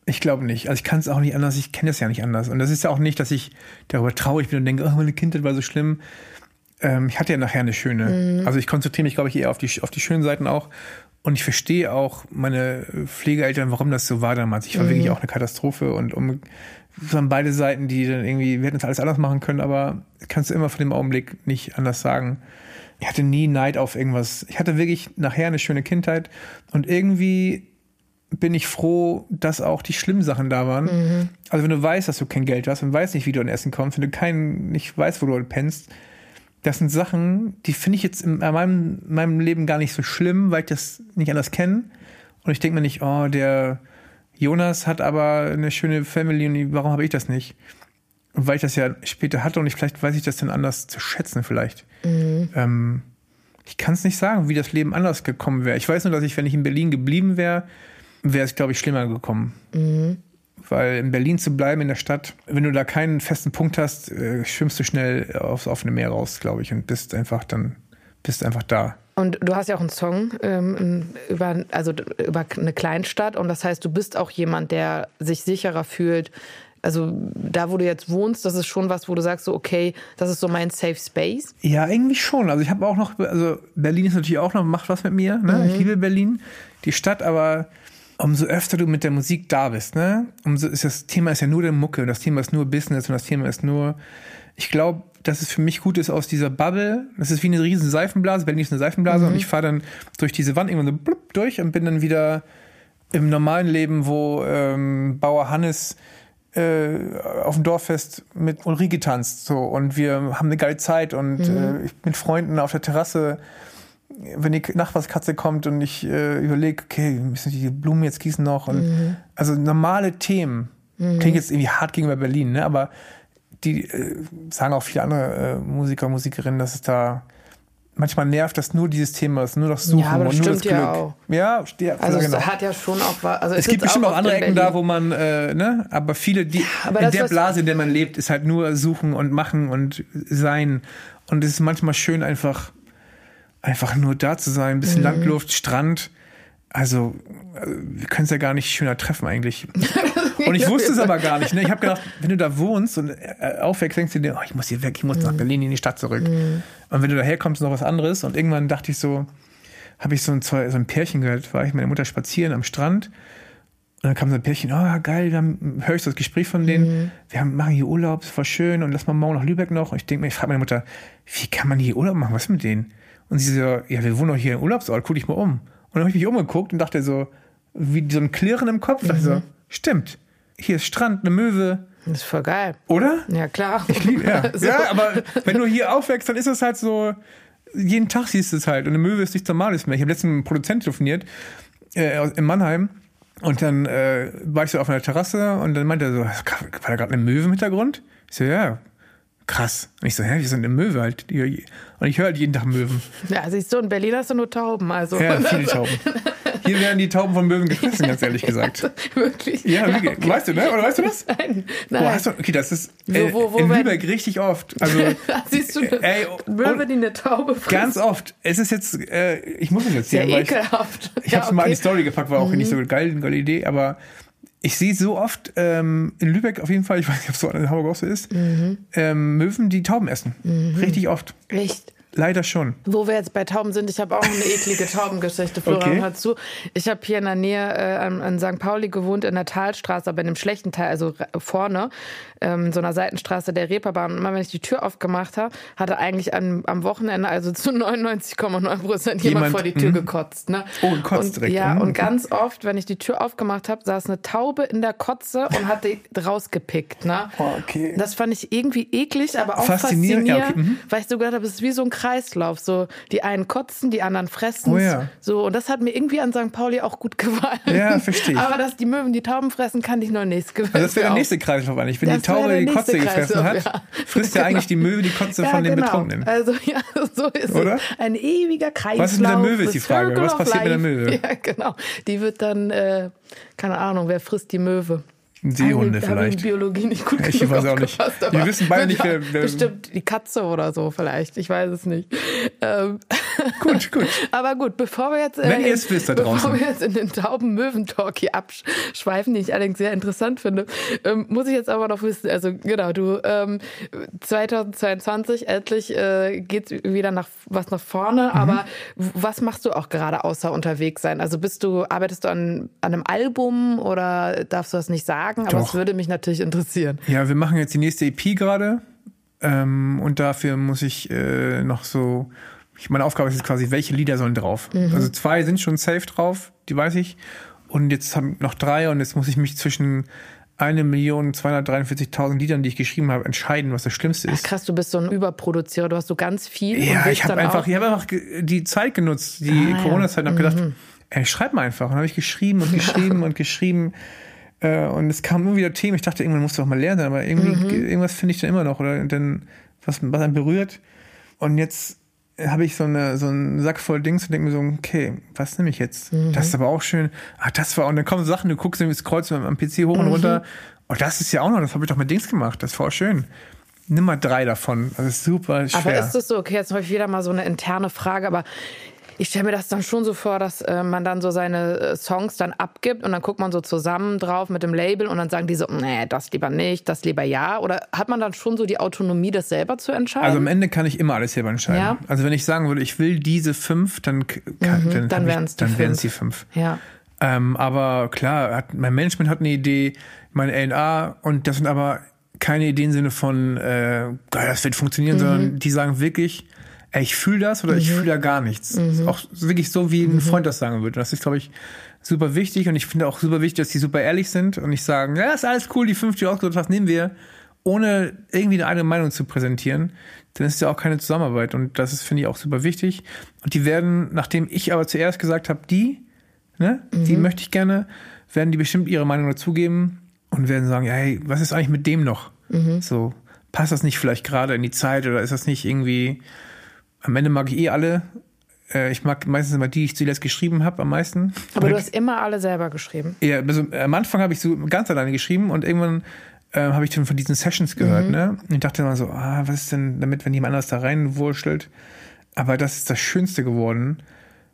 S1: Ich glaube nicht. Also ich kann es auch nicht anders, ich kenne es ja nicht anders. Und das ist ja auch nicht, dass ich darüber traurig bin und denke, oh, meine Kindheit war so schlimm ähm, ich hatte ja nachher eine schöne. Mhm. Also ich konzentriere mich, glaube ich, eher auf die, auf die schönen Seiten auch. Und ich verstehe auch meine Pflegeeltern, warum das so war damals. Ich war mhm. wirklich auch eine Katastrophe und um waren beide Seiten, die dann irgendwie, wir hätten es alles anders machen können, aber kannst du immer von dem Augenblick nicht anders sagen. Ich hatte nie Neid auf irgendwas. Ich hatte wirklich nachher eine schöne Kindheit und irgendwie bin ich froh, dass auch die schlimmen Sachen da waren. Mhm. Also wenn du weißt, dass du kein Geld hast und weißt nicht, wie du an Essen kommst, wenn du kein, nicht weißt, wo du pennst, das sind Sachen, die finde ich jetzt in meinem, meinem Leben gar nicht so schlimm, weil ich das nicht anders kenne. Und ich denke mir nicht, oh, der Jonas hat aber eine schöne Family und warum habe ich das nicht? Weil ich das ja später hatte und ich vielleicht weiß ich das dann anders zu schätzen vielleicht. Mhm. Ähm, ich kann es nicht sagen, wie das Leben anders gekommen wäre. Ich weiß nur, dass ich, wenn ich in Berlin geblieben wäre, wäre es, glaube ich, schlimmer gekommen. Mhm. Weil in Berlin zu bleiben, in der Stadt, wenn du da keinen festen Punkt hast, äh, schwimmst du schnell aufs offene Meer raus, glaube ich, und bist einfach dann, bist einfach da.
S3: Und du hast ja auch einen Song ähm, über, also über eine Kleinstadt und das heißt, du bist auch jemand, der sich sicherer fühlt. Also da, wo du jetzt wohnst, das ist schon was, wo du sagst, so okay, das ist so mein Safe Space.
S1: Ja, irgendwie schon. Also ich habe auch noch, also Berlin ist natürlich auch noch, macht was mit mir. Ne? Mhm. Ich liebe Berlin, die Stadt, aber umso öfter du mit der Musik da bist, ne, umso ist das Thema ist ja nur der Mucke und das Thema ist nur Business und das Thema ist nur, ich glaube, dass es für mich gut ist aus dieser Bubble. Das ist wie eine riesen Seifenblase. Berlin ist eine Seifenblase mhm. und ich fahre dann durch diese Wand irgendwann so blub durch und bin dann wieder im normalen Leben, wo ähm, Bauer Hannes äh, auf dem Dorffest mit Ulrike tanzt so und wir haben eine geile Zeit und mhm. äh, ich mit Freunden auf der Terrasse wenn die Nachbarskatze kommt und ich äh, überlege, okay, müssen die Blumen jetzt gießen noch und mhm. also normale Themen. Mhm. Klingt jetzt irgendwie hart gegenüber Berlin, ne? Aber die äh, sagen auch viele andere äh, Musiker, Musikerinnen, dass es da manchmal nervt, dass nur dieses Thema ist, nur das Suchen ja, das und nur das Glück. Ja, auch. ja, ja
S3: also genau. es hat ja schon auch also
S1: es, es gibt bestimmt auch, andere Ecken da, wo man äh, ne, aber viele die aber in das, der Blase, in der man lebt, ist halt nur suchen und machen und sein und es ist manchmal schön einfach einfach nur da zu sein, ein bisschen mhm. Landluft, Strand. Also, wir können es ja gar nicht schöner treffen eigentlich. [laughs] und ich wusste es aber gar nicht. Ne? Ich habe gedacht, wenn du da wohnst und äh, aufwächst, denkst du dir, oh, ich muss hier weg, ich muss nach mhm. Berlin in die Stadt zurück. Mhm. Und wenn du daher kommst, ist noch was anderes. Und irgendwann dachte ich so, habe ich so ein, so ein Pärchen gehört, war ich mit meiner Mutter spazieren am Strand. Und dann kam so ein Pärchen, oh geil, dann höre ich so das Gespräch von denen. Mhm. Wir haben, machen hier Urlaub, ist voll schön und lass mal morgen nach Lübeck noch. Und ich denke mir, ich frage meine Mutter, wie kann man hier Urlaub machen? Was ist mit denen? Und sie so, ja, wir wohnen doch hier im Urlaubsort, guck dich mal um. Und dann habe ich mich umgeguckt und dachte so, wie so ein Klirren im Kopf. Mhm. So, stimmt, hier ist Strand, eine Möwe.
S3: Das ist voll geil.
S1: Oder?
S3: Ja, klar.
S1: Ich liebe, ja. [laughs] so. ja, aber wenn du hier aufwächst, dann ist es halt so, jeden Tag siehst du es halt. Und eine Möwe ist nichts Normales mehr. Ich habe letztens mit einem Produzent telefoniert äh, in Mannheim. Und dann äh, war ich so auf einer Terrasse und dann meinte er so, war da gerade eine Möwe im Hintergrund? Ich so, ja, krass. Und ich so, hä, wir sind eine Möwe halt. Und ich höre halt jeden Tag Möwen.
S3: Ja, siehst du, in Berlin hast du nur Tauben. Also.
S1: Ja, viele Tauben. Hier werden die Tauben von Möwen gefressen, ganz ehrlich gesagt. [laughs] Ja,
S3: wirklich?
S1: Ja, ja okay. weißt du, ne? Oder weißt du das?
S3: Nein. nein.
S1: Boah, hast du, okay, das ist äh, wo, wo, wo in Lübeck richtig oft. Also, [laughs]
S3: Siehst du, ey, Möwe, die eine Taube frisst?
S1: Ganz oft. Es ist jetzt, äh, ich muss es erzählen.
S3: Sehr ekelhaft.
S1: Ich, ich ja, habe es okay. mal in die Story gepackt, war auch mhm. nicht so geil, eine geile Idee, aber ich sehe so oft ähm, in Lübeck auf jeden Fall, ich weiß nicht, ob es so in Hamburg auch so ist, mhm. ähm, Möwen, die Tauben essen. Mhm. Richtig oft.
S3: Echt?
S1: Leider schon.
S3: Wo wir jetzt bei Tauben sind, ich habe auch eine eklige Taubengeschichte. Florian, okay. hör zu. Ich habe hier in der Nähe äh, an, an St. Pauli gewohnt, in der Talstraße, aber in einem schlechten Teil, also vorne, ähm, so einer Seitenstraße der Reeperbahn. Und immer wenn ich die Tür aufgemacht habe, hatte eigentlich an, am Wochenende, also zu 99,9 Prozent, jemand, vor die Tür mh. gekotzt. Ne?
S1: Oh, und kotzt direkt.
S3: Ja, mhm. und ganz oft, wenn ich die Tür aufgemacht habe, saß eine Taube in der Kotze und hat die rausgepickt. Ne?
S1: Oh, okay.
S3: Das fand ich irgendwie eklig, aber auch faszinierend, faszinierend ja, okay. mhm. weil ich so gedacht habe, es ist wie so ein Kreislauf. So, die einen kotzen, die anderen fressen.
S1: Oh, ja.
S3: So, und das hat mir irgendwie an St. Pauli auch gut [laughs] gefallen.
S1: Ja, verstehe.
S3: Aber dass die Möwen die Tauben fressen, kann ich noch nicht
S1: gewöhnen. Also das wäre der nächste Kreislauf eigentlich. Wenn das die Taube die Kotze gefressen hat, ja. frisst [laughs] genau. ja eigentlich die Möwe die Kotze ja, von den genau. Betrunkenen.
S3: Also ja, [laughs] so ist Oder? es. Ein ewiger Kreislauf.
S1: Was ist mit der Möwe, ist die Frage. Was passiert mit der Möwe?
S3: Ja, genau. Die wird dann, äh, keine Ahnung, wer frisst die Möwe?
S1: Seehunde da vielleicht.
S3: Ich Biologie nicht gut
S1: Ich weiß auch nicht. Wir wissen beide nicht, [laughs] wer,
S3: wer, Bestimmt die Katze oder so vielleicht. Ich weiß es nicht. Ähm. [laughs]
S1: Gut, gut.
S3: Aber gut, bevor wir jetzt,
S1: äh, Wenn ihr es wisst da
S3: draußen.
S1: Bevor
S3: wir jetzt in den Tauben-Möwen-Talk hier abschweifen, den ich allerdings sehr interessant finde, ähm, muss ich jetzt aber noch wissen, also genau, du, ähm, 2022 endlich äh, geht wieder nach was nach vorne, mhm. aber was machst du auch gerade außer unterwegs sein? Also bist du, arbeitest du an, an einem Album oder darfst du das nicht sagen? Aber es würde mich natürlich interessieren.
S1: Ja, wir machen jetzt die nächste EP gerade. Ähm, und dafür muss ich äh, noch so. Meine Aufgabe ist jetzt quasi, welche Lieder sollen drauf? Mhm. Also zwei sind schon safe drauf, die weiß ich. Und jetzt haben noch drei und jetzt muss ich mich zwischen 1.243.000 Liedern, die ich geschrieben habe, entscheiden, was das Schlimmste ist.
S3: Ach krass, du bist so ein Überproduzierer, du hast so ganz viel.
S1: Ja, ich habe einfach, ich habe einfach die Zeit genutzt, die ah, Corona-Zeit, und habe gedacht, mhm. ey, schreib mal einfach. Und dann habe ich geschrieben und [laughs] geschrieben und geschrieben. Äh, und es kam immer wieder Themen. Ich dachte, irgendwann musst du auch mal lernen, aber irgendwie, mhm. irgendwas finde ich dann immer noch oder dann, was, was einen berührt. Und jetzt habe ich so, eine, so einen Sack voll Dings und denke mir so, okay, was nehme ich jetzt? Mhm. Das ist aber auch schön. Ah, das war, und dann kommen Sachen, du guckst irgendwie das Kreuz am PC hoch und mhm. runter. Und das ist ja auch noch, das habe ich doch mit Dings gemacht. Das war auch schön. Nimm mal drei davon. Das ist super schwer.
S3: Aber ist das so, okay, jetzt habe ich wieder mal so eine interne Frage, aber ich stelle mir das dann schon so vor, dass äh, man dann so seine äh, Songs dann abgibt und dann guckt man so zusammen drauf mit dem Label und dann sagen die so, nee, das lieber nicht, das lieber ja. Oder hat man dann schon so die Autonomie, das selber zu entscheiden?
S1: Also am Ende kann ich immer alles selber entscheiden. Ja? Also wenn ich sagen würde, ich will diese fünf, dann, kann,
S3: mhm, dann, dann wären es die,
S1: fünf. die fünf.
S3: Ja.
S1: Ähm, aber klar, hat, mein Management hat eine Idee, mein A&R und das sind aber keine Ideen im Sinne von, äh, das wird funktionieren, mhm. sondern die sagen wirklich, ey, ich fühle das oder mhm. ich fühle da gar nichts. Mhm. Auch wirklich so, wie ein mhm. Freund das sagen würde. Das ist, glaube ich, super wichtig und ich finde auch super wichtig, dass die super ehrlich sind und nicht sagen, ja, ist alles cool, die 50 ausgesucht hast, nehmen wir, ohne irgendwie eine eigene Meinung zu präsentieren. Dann ist ja auch keine Zusammenarbeit und das ist, finde ich, auch super wichtig. Und die werden, nachdem ich aber zuerst gesagt habe, die, ne, die mhm. möchte ich gerne, werden die bestimmt ihre Meinung dazugeben und werden sagen, ja, hey, was ist eigentlich mit dem noch? Mhm. So, passt das nicht vielleicht gerade in die Zeit oder ist das nicht irgendwie am Ende mag ich eh alle. Äh, ich mag meistens immer die, die ich zuletzt geschrieben habe, am meisten.
S3: Aber du hast immer alle selber geschrieben.
S1: Ja, also am Anfang habe ich so ganz alleine geschrieben und irgendwann äh, habe ich dann von diesen Sessions gehört, mhm. ne? Und ich dachte immer so, ah, was ist denn damit, wenn jemand anders da reinwurschtelt? aber das ist das Schönste geworden.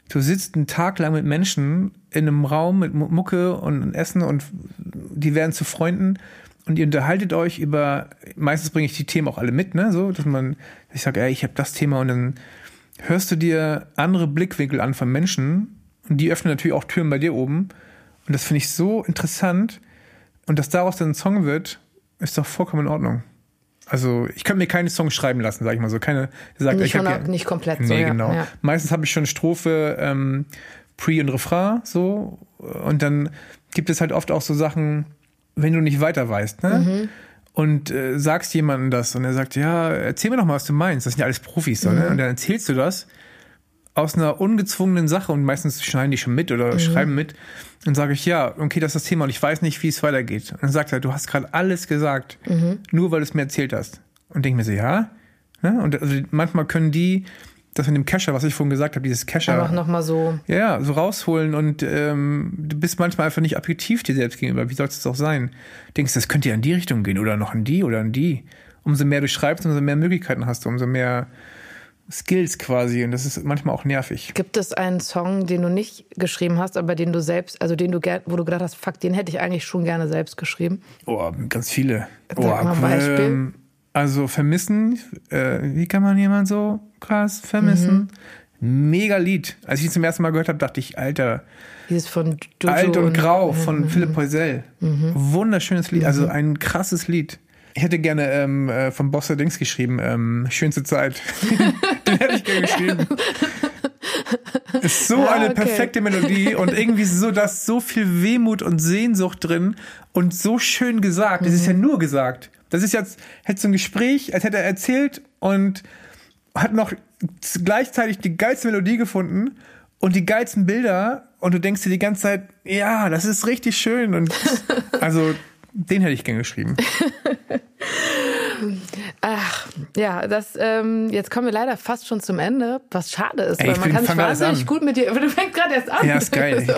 S1: Du sitzt einen Tag lang mit Menschen in einem Raum mit Mucke und Essen und die werden zu Freunden und ihr unterhaltet euch über, meistens bringe ich die Themen auch alle mit, ne, so, dass man, ich sage, ey, ich habe das Thema und dann hörst du dir andere Blickwinkel an von Menschen und die öffnen natürlich auch Türen bei dir oben und das finde ich so interessant und dass daraus dann ein Song wird, ist doch vollkommen in Ordnung. Also ich könnte mir keine Songs schreiben lassen, sag ich mal so. Keine,
S3: sagt, nicht, ich hab, nicht komplett
S1: nee,
S3: so.
S1: Nee, genau. Ja. Meistens habe ich schon Strophe, ähm, Pre und Refrain so und dann gibt es halt oft auch so Sachen, wenn du nicht weiter weißt, ne? Mhm. Und äh, sagst jemandem das und er sagt, ja, erzähl mir doch mal, was du meinst. Das sind ja alles Profis, so, ne? mhm. ne? Und dann erzählst du das aus einer ungezwungenen Sache und meistens schneiden die schon mit oder mhm. schreiben mit. Dann sage ich, ja, okay, das ist das Thema und ich weiß nicht, wie es weitergeht. Und dann sagt er, du hast gerade alles gesagt, mhm. nur weil du es mir erzählt hast. Und denke mir so, ja. Ne? Und also manchmal können die das mit dem Kescher, was ich vorhin gesagt habe, dieses Kescher.
S3: Einfach nochmal so.
S1: Ja, so rausholen und ähm, du bist manchmal einfach nicht objektiv dir selbst gegenüber. Wie soll es auch sein? Denkst, das könnte ja in die Richtung gehen oder noch in die oder in die. Umso mehr du schreibst, umso mehr Möglichkeiten hast du, umso mehr Skills quasi. Und das ist manchmal auch nervig.
S3: Gibt es einen Song, den du nicht geschrieben hast, aber den du selbst, also den du wo du gedacht hast, fuck, den hätte ich eigentlich schon gerne selbst geschrieben?
S1: Oh, ganz viele.
S3: Sag oh, mal ein Beispiel. Ähm,
S1: also vermissen, äh, wie kann man jemand so krass vermissen? Mhm. Mega Lied. Als ich ihn zum ersten Mal gehört habe, dachte ich, Alter.
S3: Dieses von Jojo
S1: Alt und, und Grau von mhm. Philipp Poisel. Mhm. Wunderschönes Lied, also mhm. ein krasses Lied. Ich hätte gerne ähm, äh, vom Bosse Dings geschrieben, ähm, Schönste Zeit. [laughs] Den hätte ich gerne geschrieben. [laughs] Ist so ah, eine okay. perfekte Melodie und irgendwie so, da ist so viel Wehmut und Sehnsucht drin und so schön gesagt. Es ist ja nur gesagt. Das ist jetzt, hätte so ein Gespräch, als hätte er erzählt und hat noch gleichzeitig die geilste Melodie gefunden und die geilsten Bilder und du denkst dir die ganze Zeit, ja, das ist richtig schön und [laughs] also den hätte ich gern geschrieben. [laughs]
S3: Ach, ja, das, ähm, jetzt kommen wir leider fast schon zum Ende, was schade ist, Ey, weil man kann sich wahnsinnig gut mit dir, du fängst gerade erst an.
S1: Ja, ist geil. [laughs] so,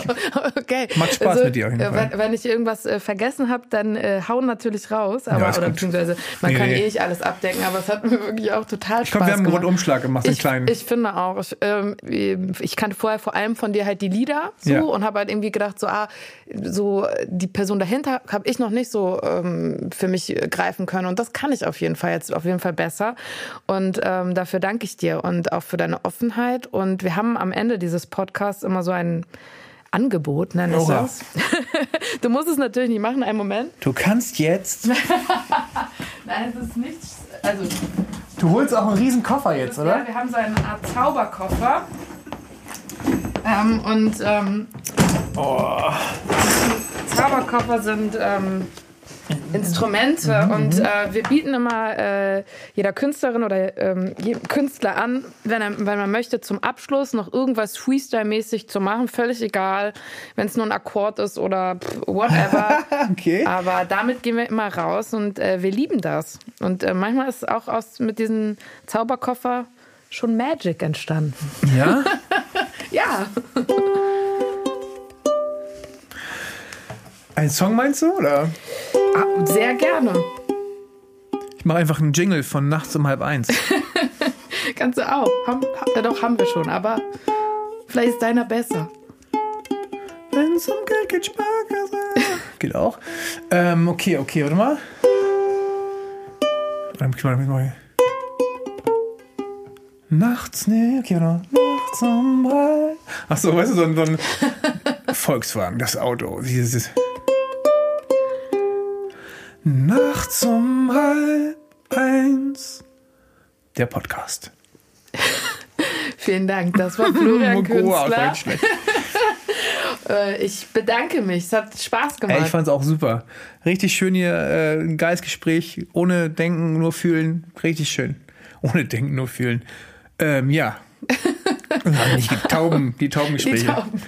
S1: okay. Macht Spaß also, mit dir auf jeden
S3: Fall. Wenn, wenn ich irgendwas äh, vergessen habe, dann äh, hauen natürlich raus, aber, ja, oder beziehungsweise man nee, kann nee. eh nicht alles abdecken, aber es hat mir wirklich auch total Spaß gemacht. Ich glaube, wir haben
S1: einen Rundumschlag gemacht, den kleinen.
S3: Ich finde auch, ich, ähm, ich kannte vorher vor allem von dir halt die Lieder so ja. und habe halt irgendwie gedacht, so, ah, so die Person dahinter habe ich noch nicht so ähm, für mich greifen können und das kann ich auf jeden Fall jetzt auf jeden Fall besser. Und ähm, dafür danke ich dir und auch für deine Offenheit. Und wir haben am Ende dieses Podcasts immer so ein Angebot, nenne ich das. [laughs] du musst es natürlich nicht machen, einen Moment.
S1: Du kannst jetzt. [laughs]
S3: Nein, es ist nichts. Also.
S1: Du holst auch einen riesen Koffer jetzt, oder?
S3: Ja, wir haben so eine Art Zauberkoffer. Ähm, und ähm, oh. Zauberkoffer sind ähm, Instrumente. Mhm. Und äh, wir bieten immer äh, jeder Künstlerin oder ähm, Künstler an, wenn, er, wenn man möchte, zum Abschluss noch irgendwas Freestyle-mäßig zu machen. Völlig egal, wenn es nur ein Akkord ist oder whatever. [laughs] okay. Aber damit gehen wir immer raus und äh, wir lieben das. Und äh, manchmal ist auch aus, mit diesem Zauberkoffer schon Magic entstanden.
S1: Ja? [laughs]
S3: ja.
S1: Ein Song meinst du, oder?
S3: Ah, sehr gerne.
S1: Ich mache einfach einen Jingle von nachts um halb eins. [laughs]
S3: Kannst du auch. Haben, ja, doch, haben wir schon, aber vielleicht ist deiner besser.
S1: Wenn es um Geld geht, Sparkasse. geht auch. Ähm, okay, okay, warte mal. Nachts, nee, okay, oder? Nachts um halb. Achso, weißt du, so ein, so ein [laughs] Volkswagen, das Auto. Dieses. Nachts um halb eins. Der Podcast. [laughs]
S3: Vielen Dank, das war Florian [laughs] Künstler. [laughs] Äh, ich bedanke mich, es hat Spaß gemacht.
S1: Ey, ich fand es auch super. Richtig schön hier, äh, ein geiles Gespräch, ohne Denken, nur fühlen. Richtig schön. Ohne Denken, nur fühlen. Ähm, ja. die Tauben, die Taubengespräche. Die Tauben.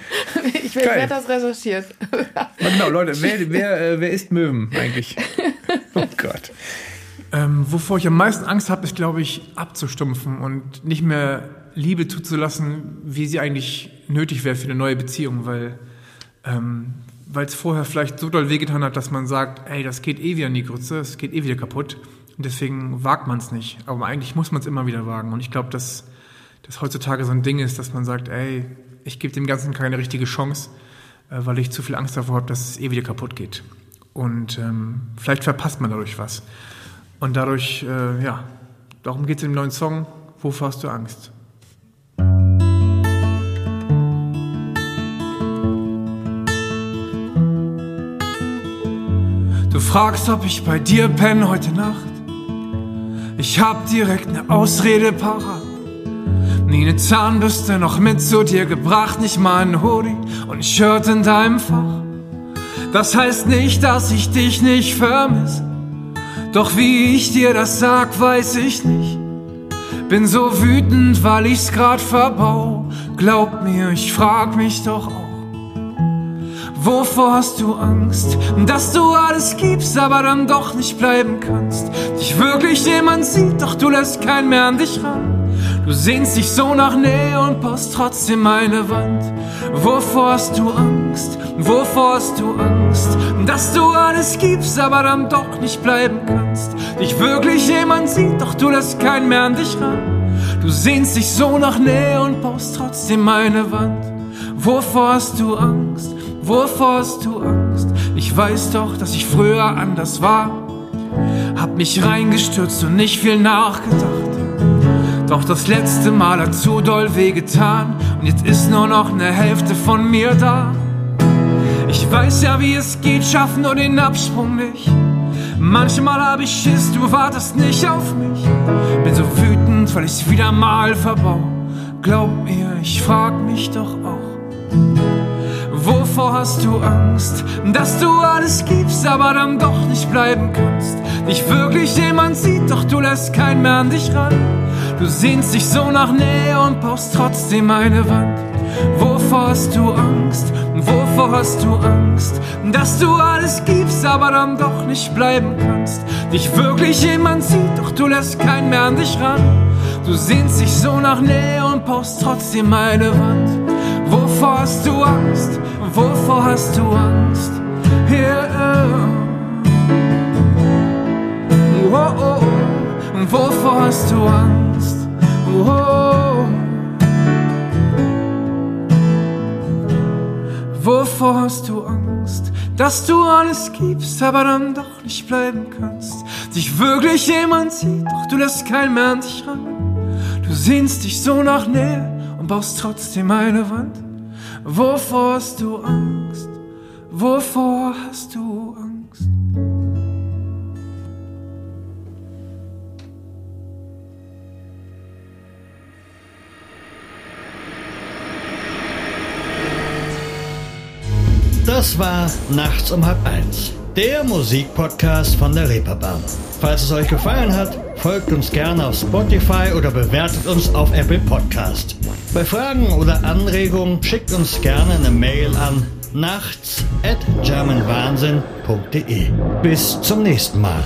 S3: Ich werde das recherchiert. [laughs]
S1: genau, Leute, wer, wer, äh, wer isst Möwen eigentlich? [laughs] Oh Gott. Ähm, wovor ich am meisten Angst habe, ist, glaube ich, abzustumpfen und nicht mehr Liebe zuzulassen, wie sie eigentlich nötig wäre für eine neue Beziehung, weil ähm, es vorher vielleicht so doll wehgetan hat, dass man sagt, ey, das geht eh wieder in die Grütze, es geht eh wieder kaputt. Und deswegen wagt man es nicht. Aber eigentlich muss man es immer wieder wagen. Und ich glaube, dass dass heutzutage so ein Ding ist, dass man sagt, ey, ich gebe dem Ganzen keine richtige Chance, äh, weil ich zu viel Angst davor habe, dass es eh wieder kaputt geht. Und ähm, vielleicht verpasst man dadurch was. Und dadurch, äh, ja, darum geht es im neuen Song, Wovor hast du Angst? Du fragst, ob ich bei dir penne heute Nacht. Ich hab direkt ne Ausrede parat. Nie ne Zahnbürste noch mit zu dir gebracht, nicht mal ein Hoodie und ein Shirt in deinem Fach. Das heißt nicht, dass ich dich nicht vermisse. Doch wie ich dir das sag, weiß ich nicht. Bin so wütend, weil ich's grad verbau. Glaub mir, ich frag mich doch auch. Wovor hast du Angst? Dass du alles gibst, aber dann doch nicht bleiben kannst. Dich wirklich jemand sieht, doch du lässt keinen mehr an dich ran. Du sehnst dich so nach Nähe und baust trotzdem eine Wand. Wovor hast du Angst? Wovor hast du Angst? Dass du alles gibst, aber dann doch nicht bleiben kannst. Dich wirklich jemand sieht, doch du lässt keinen mehr an dich ran. Du sehnst dich so nach Nähe und baust trotzdem eine Wand. Wovor hast du Angst? Wovor hast du Angst? Ich weiß doch, dass ich früher anders war. Hab mich reingestürzt und nicht viel nachgedacht. Doch das letzte Mal hat zu doll wehgetan und jetzt ist nur noch eine Hälfte von mir da. Ich weiß ja, wie es geht, schaff nur den Absprung nicht. Manchmal hab ich Schiss, du wartest nicht auf mich. Bin so wütend, weil ich's wieder mal verbau. Glaub mir, ich frag mich doch auch. Wovor hast du Angst? Dass du alles gibst, aber dann doch nicht bleiben kannst. Dich wirklich jemand sieht, doch du lässt keinen mehr an dich ran. Du sehnst dich so nach Nähe und baust trotzdem eine Wand. Wovor hast du Angst? Wovor hast du Angst? Dass du alles gibst, aber dann doch nicht bleiben kannst. Dich wirklich jemand sieht, doch du lässt keinen mehr an dich ran. Du sehnst dich so nach Nähe und baust trotzdem eine Wand. Wovor hast du Angst? Wovor hast du Angst? Yeah. Oh, oh, oh. Wovor hast du Angst? Oh. Wovor hast du Angst? Dass du alles gibst, aber dann doch nicht bleiben kannst. Dich wirklich jemand sieht, doch du lässt keinen mehr an dich ran. Du sehnst dich so nach Nähe und baust trotzdem eine Wand. Wovor hast du Angst? Wovor hast du Angst?
S2: Das war Nachts um halb eins, der Musikpodcast von der Reeperbahn. Falls es euch gefallen hat, folgt uns gerne auf Spotify oder bewertet uns auf Apple Podcast. Bei Fragen oder Anregungen schickt uns gerne eine Mail an nachts at germanwahnsinn.de. Bis zum nächsten Mal.